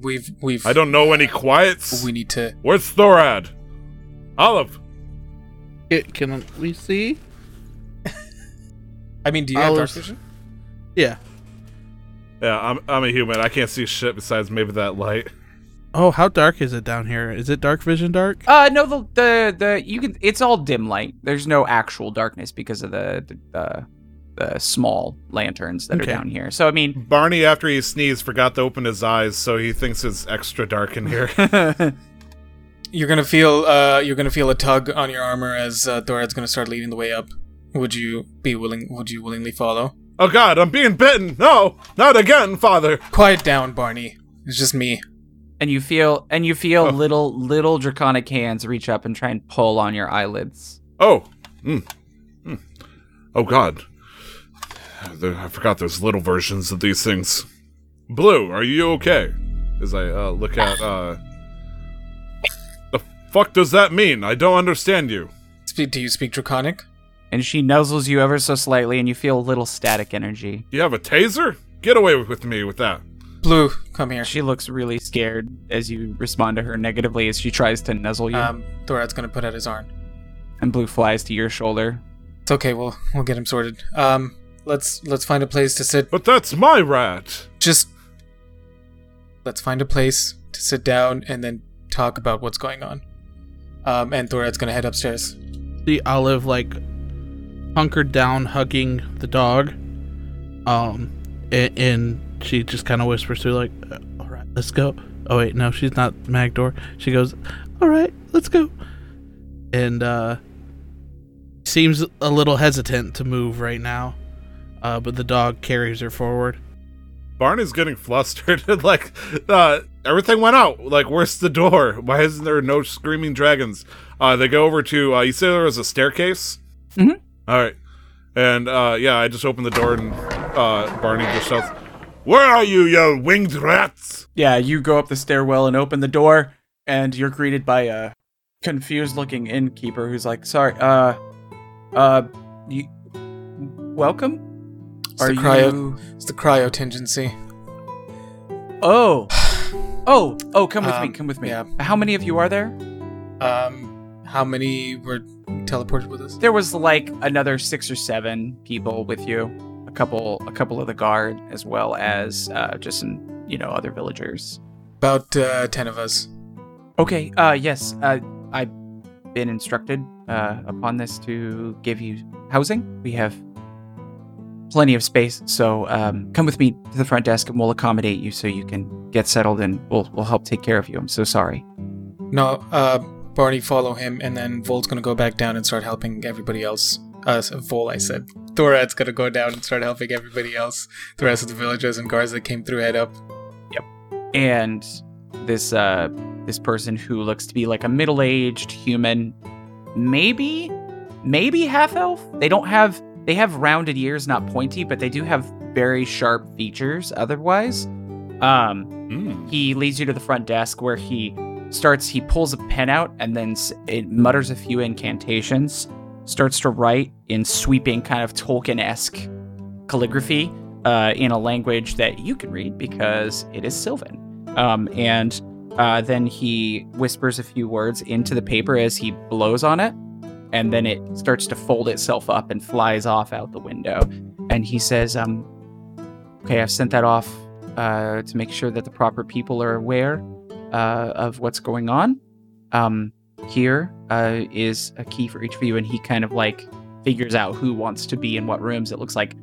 We've we've. I don't know any quiets. We need to. Where's Thorad? Olive. It, can we see? <laughs> I mean, do you have dark vision? Yeah. Yeah, I'm I'm a human. I can't see shit besides maybe that light. Oh, how dark is it down here? Is it dark vision dark? Uh, no, the the the you can. It's all dim light. There's no actual darkness because of the the, uh, the small lanterns that Okay. are down here. So I mean, Barney, after he sneezed, forgot to open his eyes, so he thinks it's extra dark in here. <laughs> You're gonna feel. Uh, you're gonna feel a tug on your armor as uh, Thorad's gonna start leading the way up. Would you be willing? Would you willingly follow? oh God, I'm being bitten. No, not again, Father. Quiet down, Barney. It's just me. and you feel and you feel Oh. little little draconic hands reach up and try and pull on your eyelids. Oh, mm. Mm. oh God. There, I forgot there's little versions of these things. Blue, are you okay? As I uh, look at uh, the fuck does that mean? I don't understand you. Speak. Do you speak Draconic? and she nuzzles you ever so slightly, and you feel a little static energy. You have a taser? Get away with me with that. Blue, come here. She looks really scared as you respond to her negatively as she tries to nuzzle you, Um, Thorad's gonna put out his arm. and Blue flies to your shoulder. It's okay. We'll we'll get him sorted. Um, let's let's find a place to sit. But that's my rat. Just let's find a place to sit down and then talk about what's going on. Um, and Thorad's gonna head upstairs. See Olive like hunkered down, hugging the dog. Um, and, and she just kind of whispers to her, like, uh, "All right, let's go." Oh wait, no, she's not Magdor. She goes, "All right, let's go." And uh, seems a little hesitant to move right now. Uh, but the dog carries her forward. Barney's getting flustered. <laughs> like, uh, everything went out. Like, where's the door? Why isn't there no screaming dragons? Uh, they go over to, uh, you said there was a staircase? Mhm. All right. And, uh, yeah, I just opened the door and, uh, Barney just shouts, Where are you, you winged rats? Yeah, you go up the stairwell and open the door, and you're greeted by a confused-looking innkeeper who's like, "Sorry, uh, uh, you, welcome." It's the cryo. It's the cryotingency. Oh, <sighs> oh, oh! Come with me. Um, Come with me. yeah. How many of you are there? Um, how many were teleported with us? There was like another six or seven people with you. A couple, a couple of the guard, as well as uh, just some, you know, other villagers. About uh, ten of us. Okay. Uh, yes. Uh, I've been instructed uh, upon this to give you housing. We have plenty of space, so um, come with me to the front desk, and we'll accommodate you so you can get settled, and we'll we'll help take care of you. I'm so sorry. No, uh, Barney follow him, and then Vol's gonna go back down and start helping everybody else. Uh, Vol, I said. Thorad's gonna go down and start helping everybody else. The rest of the villagers and guards that came through head up. Yep. And this uh this person who looks to be like a middle-aged human maybe maybe half elf they don't have they have rounded ears not pointy but they do have very sharp features otherwise. Um Mm. he leads you to the front desk where he starts he pulls a pen out and then it mutters a few incantations starts to write in sweeping kind of tolkien-esque calligraphy uh, in a language that you can read because it is sylvan. Um, and uh, then he whispers a few words into the paper as he blows on it and then it starts to fold itself up and flies off out the window and he says um okay i've sent that off uh, to make sure that the proper people are aware uh, of what's going on. Um, here uh, is a key for each of you, and he kind of like figures out who wants to be in what rooms. It looks like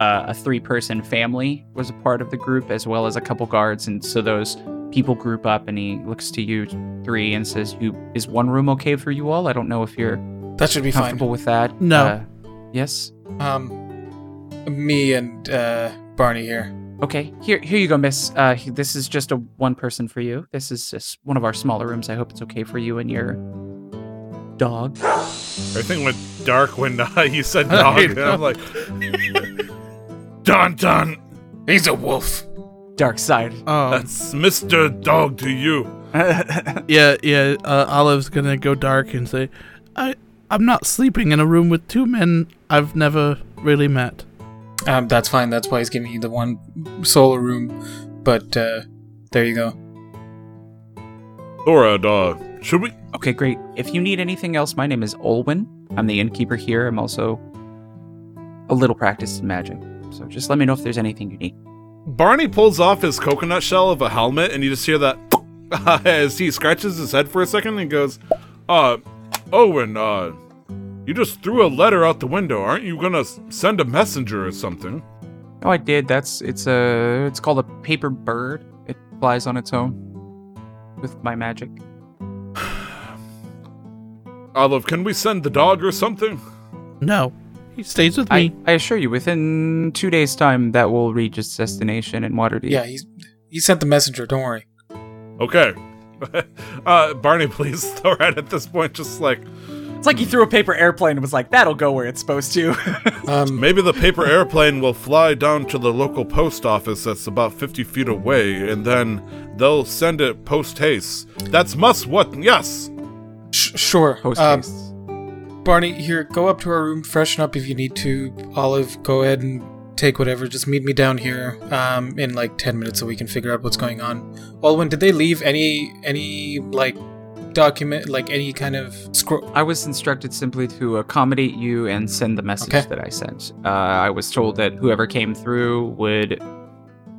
uh, a three-person family was a part of the group, as well as a couple guards, and so those people group up. And he looks to you three and says, "You is one room okay for you all? I don't know if you're That should be fine. comfortable with that." No. Uh, yes. Um, me and uh, Barney here. Okay, here here you go, miss. Uh, this is just a one person for you. This is just one of our smaller rooms. I hope it's okay for you and your dog. Everything went dark when uh, <laughs> you said <laughs> dog. and I'm like, dun dun. He's a wolf. Dark side. Um, That's Mr. Dog to you. <laughs> yeah, yeah. Uh, Olive's gonna go dark and say, "I, I'm not sleeping in a room with two men I've never really met." Um, that's fine. That's why he's giving you the one solo room. But uh, there you go. Thora, dog. Should we? okay, great. If you need anything else, my name is Olwyn. I'm the innkeeper here. I'm also a little practiced in magic. So just let me know if there's anything you need. Barney pulls off his coconut shell of a helmet, and you just hear that <laughs> as he scratches his head for a second and goes, "Uh, Owen, uh, you just threw a letter out the window. Aren't you gonna send a messenger or something?" Oh, I did. That's it's a it's called a paper bird. It flies on its own with my magic. <sighs> Olive, can we send the dog or something? No, he stays with I, me. I assure you, within two days' time, that will reach its destination in Waterdeep. Yeah, he's he sent the messenger. Don't worry. Okay. <laughs> uh, Barney, please. <laughs> Thorad at this point, just like It's like he threw a paper airplane and was like, that'll go where it's supposed to. <laughs> Um, maybe the paper airplane will fly down to the local post office that's about 50 feet away, and then they'll send it post haste. That's must what? Yes. sh- sure. Post Um, haste. Barney, here, go up to our room, freshen up if you need to. Olive, go ahead and take whatever. Just meet me down here um, in like 10 minutes so we can figure out what's going on. Alwyn, did they leave any, any, like, document, like any kind of scroll? I was instructed simply to accommodate you and send the message Okay. that I sent. Uh, I was told that whoever came through would,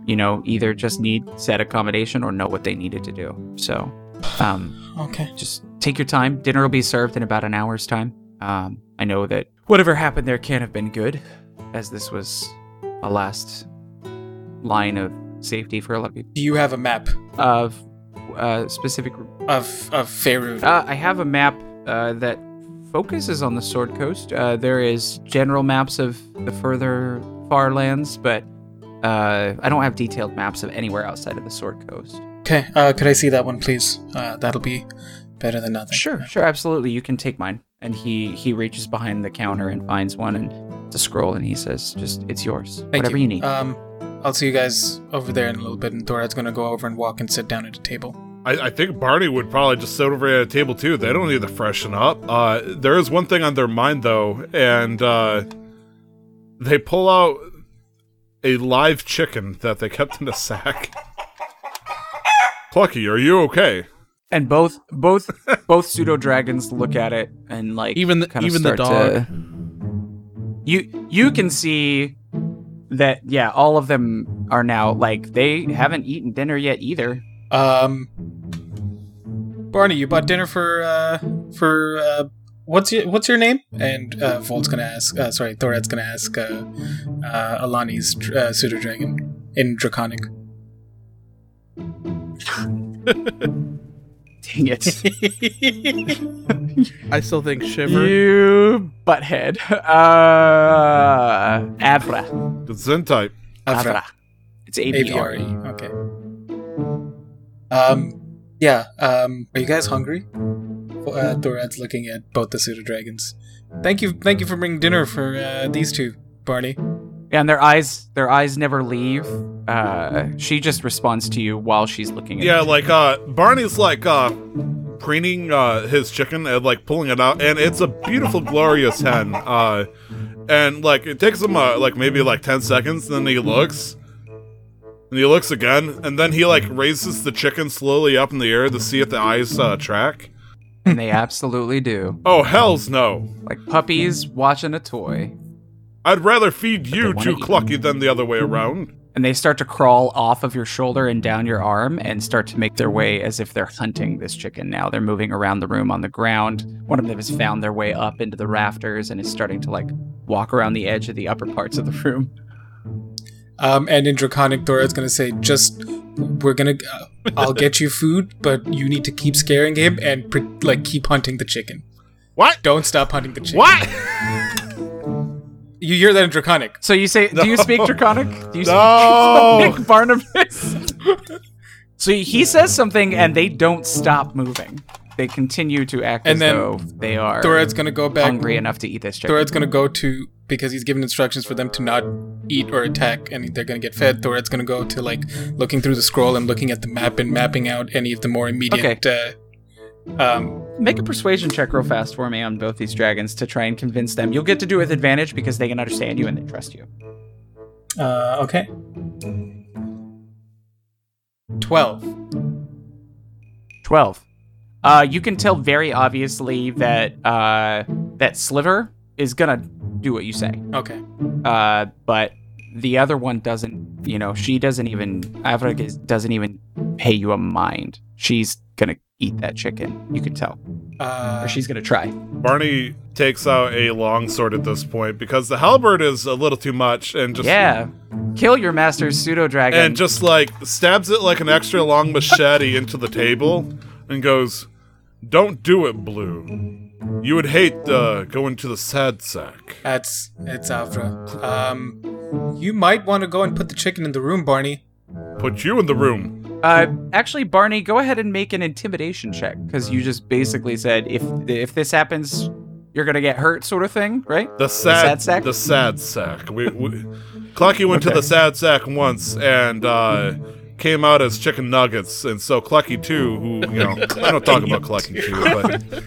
you know, either just need said accommodation or know what they needed to do. So, um, Okay. just take your time. Dinner will be served in about an hour's time. Um, I know that whatever happened there can't have been good, as this was a last line of safety for a lot of people. Do you have a map Of uh, specific, of, of Faerun? uh, I have a map uh, that focuses on the Sword Coast. Uh, there is general maps of the further far lands, but uh, I don't have detailed maps of anywhere outside of the Sword Coast. Okay, uh, could I see that one, please? Uh, that'll be better than nothing. Sure, sure, absolutely. You can take mine. And he he reaches behind the counter and finds one and it's a scroll and he says, "Just it's yours. Thank Whatever you, need." Um, I'll see you guys over there in a little bit, and Thorad's gonna go over and walk and sit down at a table. I, I think Barney would probably just sit over at a table too. They don't need to freshen up. Uh, there is one thing on their mind though, and uh, they pull out a live chicken that they kept in a sack. Plucky, are you okay? and both both both pseudo dragons look at it and like Even the- kinda even the start to- you you can see that yeah, all of them are now like they haven't eaten dinner yet either. Um, Barney, you bought dinner for uh for uh what's your what's your name? And uh, Volt's gonna ask. Uh, sorry, Thorad's gonna ask uh, uh Alani's uh, pseudo dragon in Draconic. <laughs> Dang it. <laughs> I still think Shiver. You butthead. Uh, Avra. Gesundheit. Avra. Avra. It's A V R AVRE. E. Okay. Um. Yeah. Um. Are you guys hungry? Uh, Thorad's looking at both the pseudo dragons. Thank you. Thank you for bringing dinner for uh, these two, Barney. Yeah, and their eyes, their eyes never leave. Uh, she just responds to you while she's looking at Yeah, you. like uh Barney's like uh preening uh his chicken and like pulling it out and it's a beautiful glorious hen. Uh and like it takes him uh, like maybe like 10 seconds and then he looks and he looks again and then he like raises the chicken slowly up in the air to see if the eyes uh track. and they absolutely do. Oh hells no. Like puppies watching a toy. I'd rather feed you wanna to. Clucky than the other way around. And they start to crawl off of your shoulder and down your arm and start to make their way as if they're hunting this chicken now. They're moving around the room on the ground. One of them has found their way up into the rafters and is starting to like walk around the edge of the upper parts of the room. Um. And in Draconic, Thorad's gonna say, "Just, we're gonna. Uh, I'll get you food, but you need to keep scaring him and pre- like keep hunting the chicken. What? Don't stop hunting the chicken. What? <laughs> You hear that in Draconic? So you say, do you speak Draconic? Do you No. speak <laughs> Barnabas? <laughs> so he says something and they don't stop moving. They continue to act And as then though they are Thorad's gonna go back. hungry enough to eat this chicken. Thorad's gonna go to because he's given instructions for them to not eat or attack, and they're gonna get fed. Thorad's gonna go to like looking through the scroll and looking at the map and mapping out any of the more immediate. Uh, um, Make a persuasion check real fast for me on both these dragons to try and convince them. You'll get to do it with advantage because they can understand you and they trust you. uh, okay. Twelve. 12. Uh, you can tell very obviously that uh, that Sliver is gonna do what you say. Okay. Uh, but the other one doesn't, you know, she doesn't even, Avra doesn't even pay you a mind. She's gonna eat that chicken. You can tell. Uh, Or she's gonna try. Barney takes out a long sword at this point because the halberd is a little too much and just yeah. Kill your master's pseudo dragon. and just like stabs it like an extra long machete into the table and goes, "Don't do it, Blue. You would hate uh, going to the sad sack." that's it's Avra. Um, you might want to go and put the chicken in the room, Barney. Put you in the room. Uh, actually, Barney, go ahead and make an intimidation check because you just basically said if if this happens, you're gonna get hurt, sort of thing, right? The sad, sad sack? The sad sack. We, we Clucky went to the sad sack once and uh, came out as chicken nuggets, and so Clucky too, who you know, <laughs> I don't talk about Clucky too,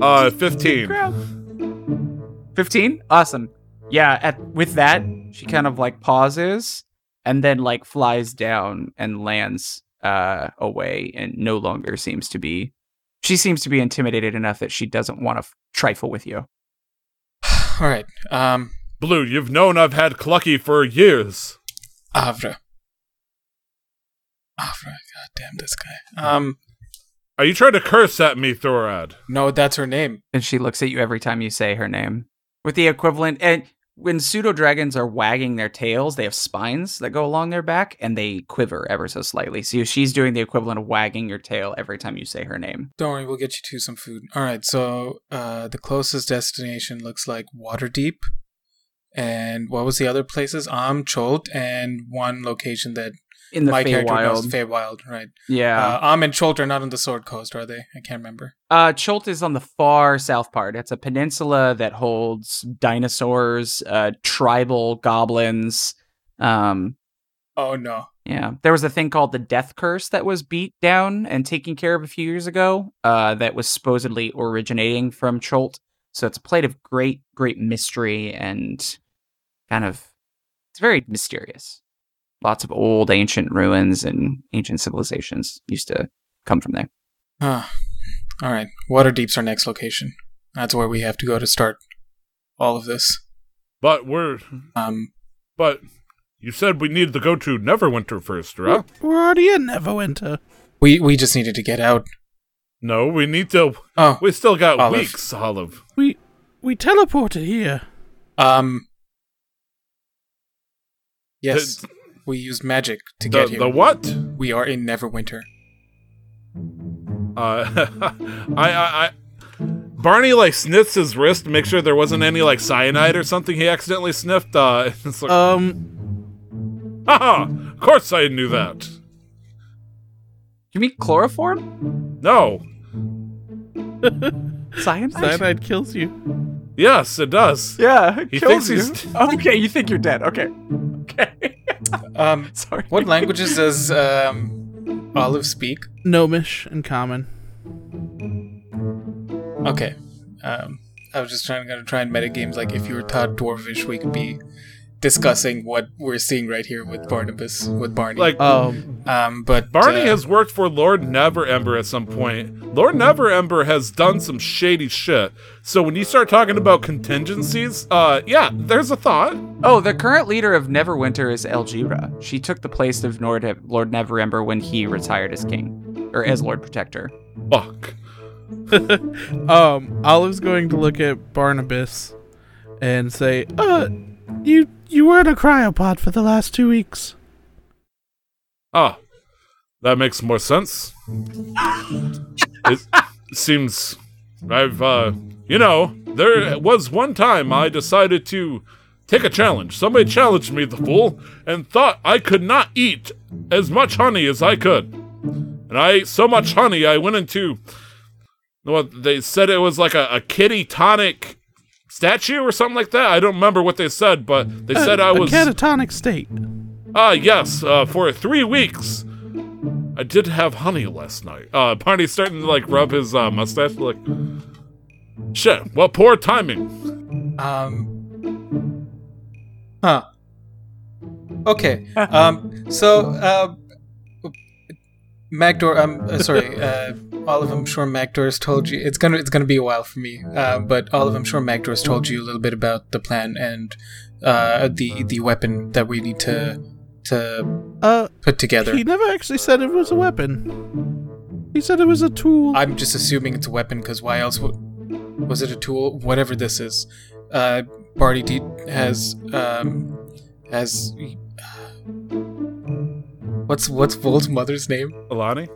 but uh, fifteen. Fifteen, awesome. Yeah, at with that, she kind of like pauses and then like flies down and lands uh away and no longer seems to be. She seems to be intimidated enough that she doesn't want to f- trifle with you. <sighs> All right. Um, Blue, you've known I've had Clucky for years. Avra. Avra. God damn this guy. Um, Are you trying to curse at me, Thorad? no, that's her name. And she looks at you every time you say her name. With the equivalent and when pseudo dragons are wagging their tails, they have spines that go along their back and they quiver ever so slightly. So she's doing the equivalent of wagging your tail every time you say her name. Don't worry, we'll get you to some food. All right, so uh, the closest destination looks like Waterdeep, and what was the other places? Amn, Chult, and one location that In the my character knows, Feywild. Feywild, right? Yeah. Uh, Amn and Chult are not on the Sword Coast, are they? I can't remember. Uh, Chult is on the far south part. It's a peninsula that holds dinosaurs, uh, tribal goblins. Um, Oh no. yeah, there was a thing called the Death Curse that was beat down and taken care of a few years ago. Uh, that was supposedly originating from Chult. So it's a plate of great, great mystery and kind of it's very mysterious. Lots of old ancient ruins and ancient civilizations used to come from there. Huh. All right, Waterdeep's our next location. That's where we have to go to start all of this. But we're Um, but you said we needed to go to Neverwinter first, right? We're already in Neverwinter. we we just needed to get out. No, we need to. Oh, We still got Olive. weeks, Olive. We we teleported here. um. Yes, The- we used magic to The, get here. the what? We are in Neverwinter. Uh, <laughs> I, I, I, Barney like sniffs his wrist to make sure there wasn't any like cyanide or something he accidentally sniffed. Uh, <laughs> it's like, Um, haha, of course I knew that. You mean chloroform? No, <laughs> Science? cyanide kills you. yes, it does. Yeah, it He kills thinks you. he's- okay, you think you're dead. Okay. Okay. <laughs> Um, <laughs> Sorry. what languages does um, Olive speak? Gnomish and common. Okay. Um, I was just trying to try and meta games like if you were taught Dwarvish, we could be discussing what we're seeing right here with Barnabas, with Barney. Like Um, um, but Barney uh, has worked for Lord Neverember at some point. Lord Neverember has done some shady shit. So when you start talking about contingencies, uh, yeah, there's a thought. Oh, the current leader of Neverwinter is Elgira. She took the place of Lord, Lord Neverember when he retired as king, or as Lord Protector. Fuck. <laughs> um, Olive's going to look at Barnabas and say, "Uh, you you were in a cryopod for the last two weeks." Ah, that makes more sense. it seems I've, uh, you know, there was one time I decided to take a challenge. Somebody challenged me, the fool, and thought I could not eat as much honey as I could. And I ate so much honey, I went into what they said it was like a, a kitty tonic statue or something like that. I don't remember what they said, but they said I a was. catatonic state. Ah, yes, uh, for three weeks. I did have honey last night. Uh, Barney's starting to, like, rub his, uh, mustache, like, shit, Well, poor timing. Um. Huh. Okay. <laughs> Um. So, uh, Magdor. I'm uh, sorry. Uh, Olive. I'm sure Magdor's told you. It's gonna. It's gonna be a while for me. Uh, but Olive. I'm sure Magdor's told you a little bit about the plan and uh the the weapon that we need to to Uh, put together. he never actually said it was a weapon. He said it was a tool. I'm just assuming it's a weapon because why else would was it a tool? Whatever this is, uh, Barty D has um has what's what's Vol's mother's name? Alani?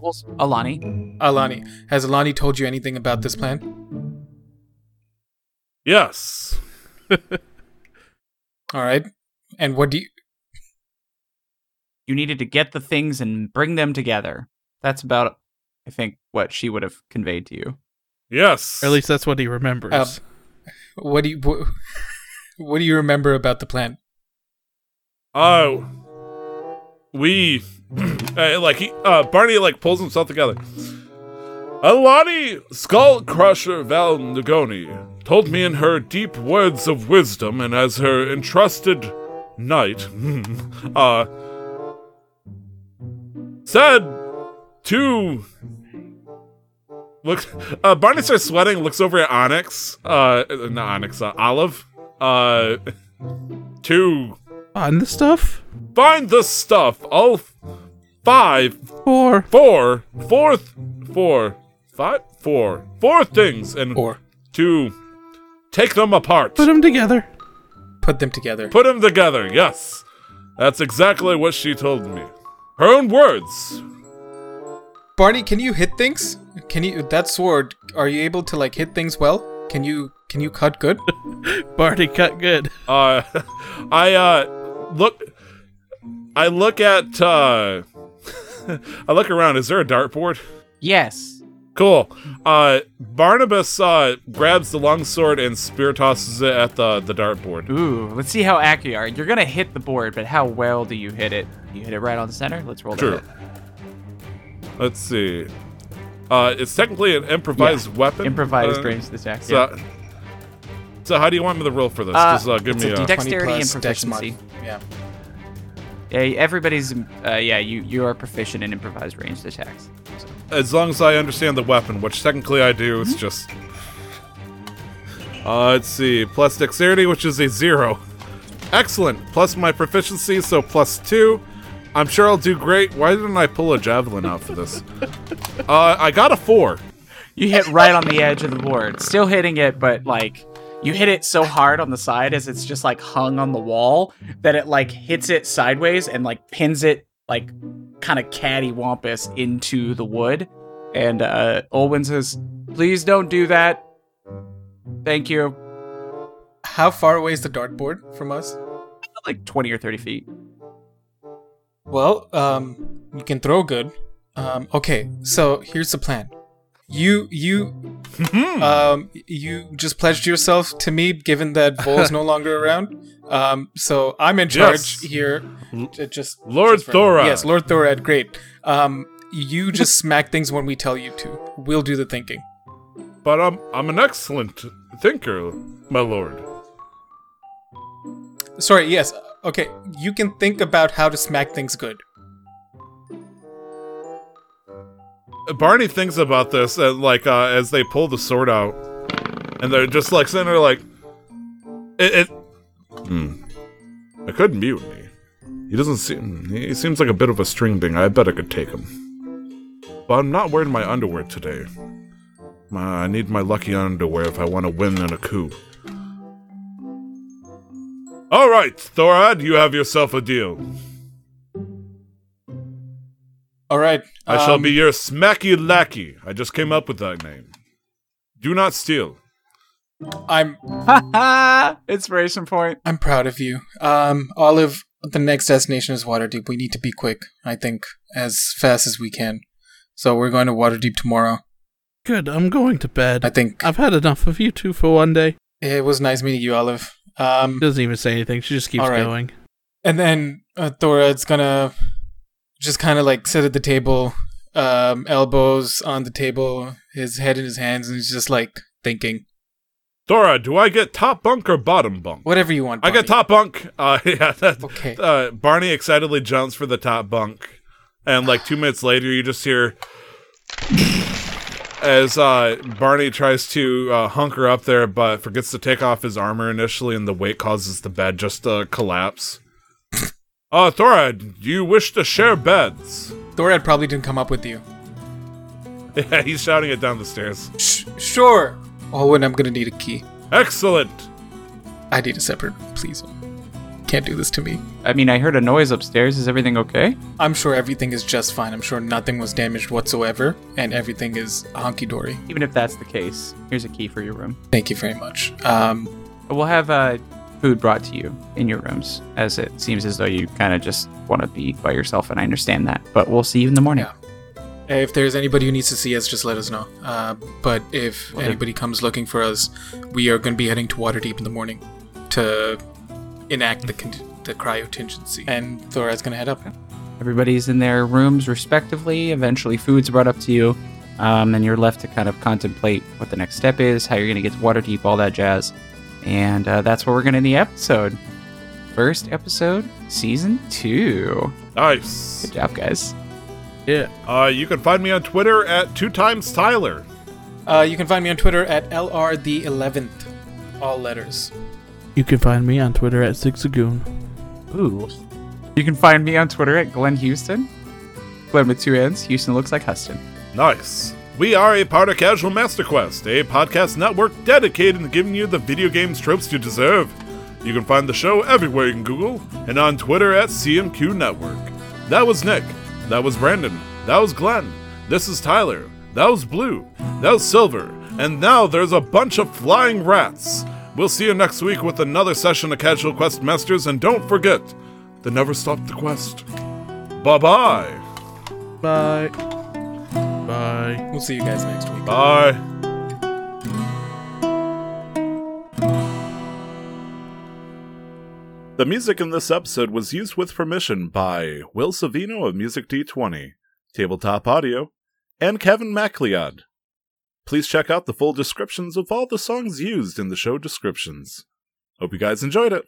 Well, Alani. Alani. Has Alani told you anything about this plan? Yes. <laughs> All right. And what do you? You needed to get the things and bring them together. That's about, I think, what she would have conveyed to you. Yes. or at least that's what he remembers. Uh, What do you? What, <laughs> what do you remember about the plan? Uh, we, <clears throat> uh, like, he, uh, Barney, like, pulls himself together. Alani Skull Crusher Val Nagoni told me in her deep words of wisdom and as her entrusted knight, <laughs> uh, said to look. Uh, Barney starts sweating. Looks over at Onyx. Uh, not Onyx. Uh, Olive. Uh, <laughs> to On the stuff find the stuff. All f- five, or four, four, th- four, five, four, four things, and Or to take them apart. put them together. put them together. Put them together, yes. That's exactly what she told me. Her own words. Barney, can you hit things? Can you that sword? Are you able to like hit things well? Can you can you cut good? <laughs> Barney cut good. Uh, <laughs> I, uh, look, I look at, uh, <laughs> I look around. Is there a dartboard? Yes. Cool. Uh, Barnabas, uh, grabs the longsword and spear tosses it at the, the dartboard. Ooh, let's see how accurate you are. You're gonna hit the board, but how well do you hit it? You hit it right on the center. Let's roll the True. hit. Let's see. Uh, it's technically an improvised weapon. Improvised uh, ranged attack. So, yeah. so how do you want me to roll for this? Uh, Just uh, give it's me a a. Dexterity 20 and plus dex mod. proficiency. Yeah. Yeah, everybody's. Uh, yeah, you you are proficient in improvised ranged attacks. So. as long as I understand the weapon, which technically I do, it's just. Uh, let's see. Plus dexterity, which is a zero. Excellent. Plus my proficiency, so plus two. I'm sure I'll do great. Why didn't I pull a javelin out for this? <laughs> uh, I got a four. You hit right on the edge of the board, still hitting it, but like you hit it so hard on the side as it's just like hung on the wall that it like hits it sideways and like pins it like kind of cattywampus into the wood. And uh Olwyn says, Please don't do that. Thank you. How far away is the dartboard from us? Like 20 or 30 feet. Well, um, you can throw good. Um, okay, so here's the plan. You, you, um, you just pledged yourself to me, given that Vol's no <laughs> longer around. Um, so I'm in charge Yes. here. J- Just Lord just Thorad. Yes, Lord Thorad. Great. Um, you <laughs> just smack things when we tell you to. We'll do the thinking. But I'm I'm an excellent thinker, my lord. Sorry. Yes. Okay. You can think about how to smack things good. Barney thinks about this and like uh, as they pull the sword out, and they're just like sitting there like, it. it hmm. I could mute me. He doesn't seem. He seems like a bit of a string bean. I bet I could take him. But I'm not wearing my underwear today. Uh, I need my lucky underwear if I want to win in a coup. All right, Thorad, you have yourself a deal. All right. I shall um, be your smacky lackey. I just came up with that name. Do not steal. I'm Haha! Inspiration point. I'm proud of you. Um, Olive, the next destination is Waterdeep. We need to be quick, I think, as fast as we can. So we're going to Waterdeep tomorrow. Good, I'm going to bed. I think I've had enough of you two for one day. it was nice meeting you, Olive. Um, Doesn't even say anything. She just keeps All right. going. and then uh, Thorad's gonna just kind of like sit at the table, um, elbows on the table, his head in his hands, and he's just like thinking, Dora, do I get top bunk or bottom bunk? whatever you want. I get top bunk. Uh, <laughs> yeah. that- Okay. Uh, Barney excitedly jumps for the top bunk, and like two minutes later, you just hear as uh, Barney tries to uh, hunker up there, but forgets to take off his armor initially, and the weight causes the bed just to collapse. Uh, Thorad, do you wish to share beds? Thorad probably didn't come up with you. <laughs> Yeah, he's shouting it down the stairs. Sh- sure. Oh, and I'm gonna need a key. Excellent. I need a separate, please. Can't do this to me. I mean, I heard a noise upstairs. Is everything okay? I'm sure everything is just fine. I'm sure nothing was damaged whatsoever, and everything is hunky dory. Even if that's the case, here's a key for your room. Thank you very much. Um, We'll have uh, food brought to you in your rooms, as it seems as though you kind of just want to be by yourself, and I understand that. But we'll see you in the morning. Yeah. if there's anybody who needs to see us, just let us know. Uh, but if Okay. anybody comes looking for us, we are going to be heading to Waterdeep in the morning to enact the con- the cryotingency. And Thorad's going to head up. Everybody's in their rooms respectively. Eventually, food's brought up to you, um, and you're left to kind of contemplate what the next step is, how you're going to get to Waterdeep, all that jazz. And uh, that's where we're going to end the episode. First episode, season two. Nice. Good job, guys. Yeah. Uh, you can find me on Twitter at two times Tyler. Uh, you can find me on Twitter at LR the 11th. All letters. You can find me on Twitter at Zigzagoon. Ooh. You can find me on Twitter at Glenn Houston. Glenn with two N's. Houston looks like Huston. Nice. We are a part of Casual Master Quest, a podcast network dedicated to giving you the video games tropes you deserve. You can find the show everywhere you can Google and on Twitter at CMQ Network. That was Nick. That was Brandon. That was Glenn. This is Tyler. That was Blue. That was Silver. And now there's a bunch of flying rats. We'll see you next week with another session of Casual Quest Masters, and don't forget the never stop the quest. Bye bye. Bye. Bye. We'll see you guys next week. Bye. The music in this episode was used with permission by Will Savino of Music D20, Tabletop Audio, and Kevin MacLeod. Please check out the full descriptions of all the songs used in the show descriptions. Hope you guys enjoyed it.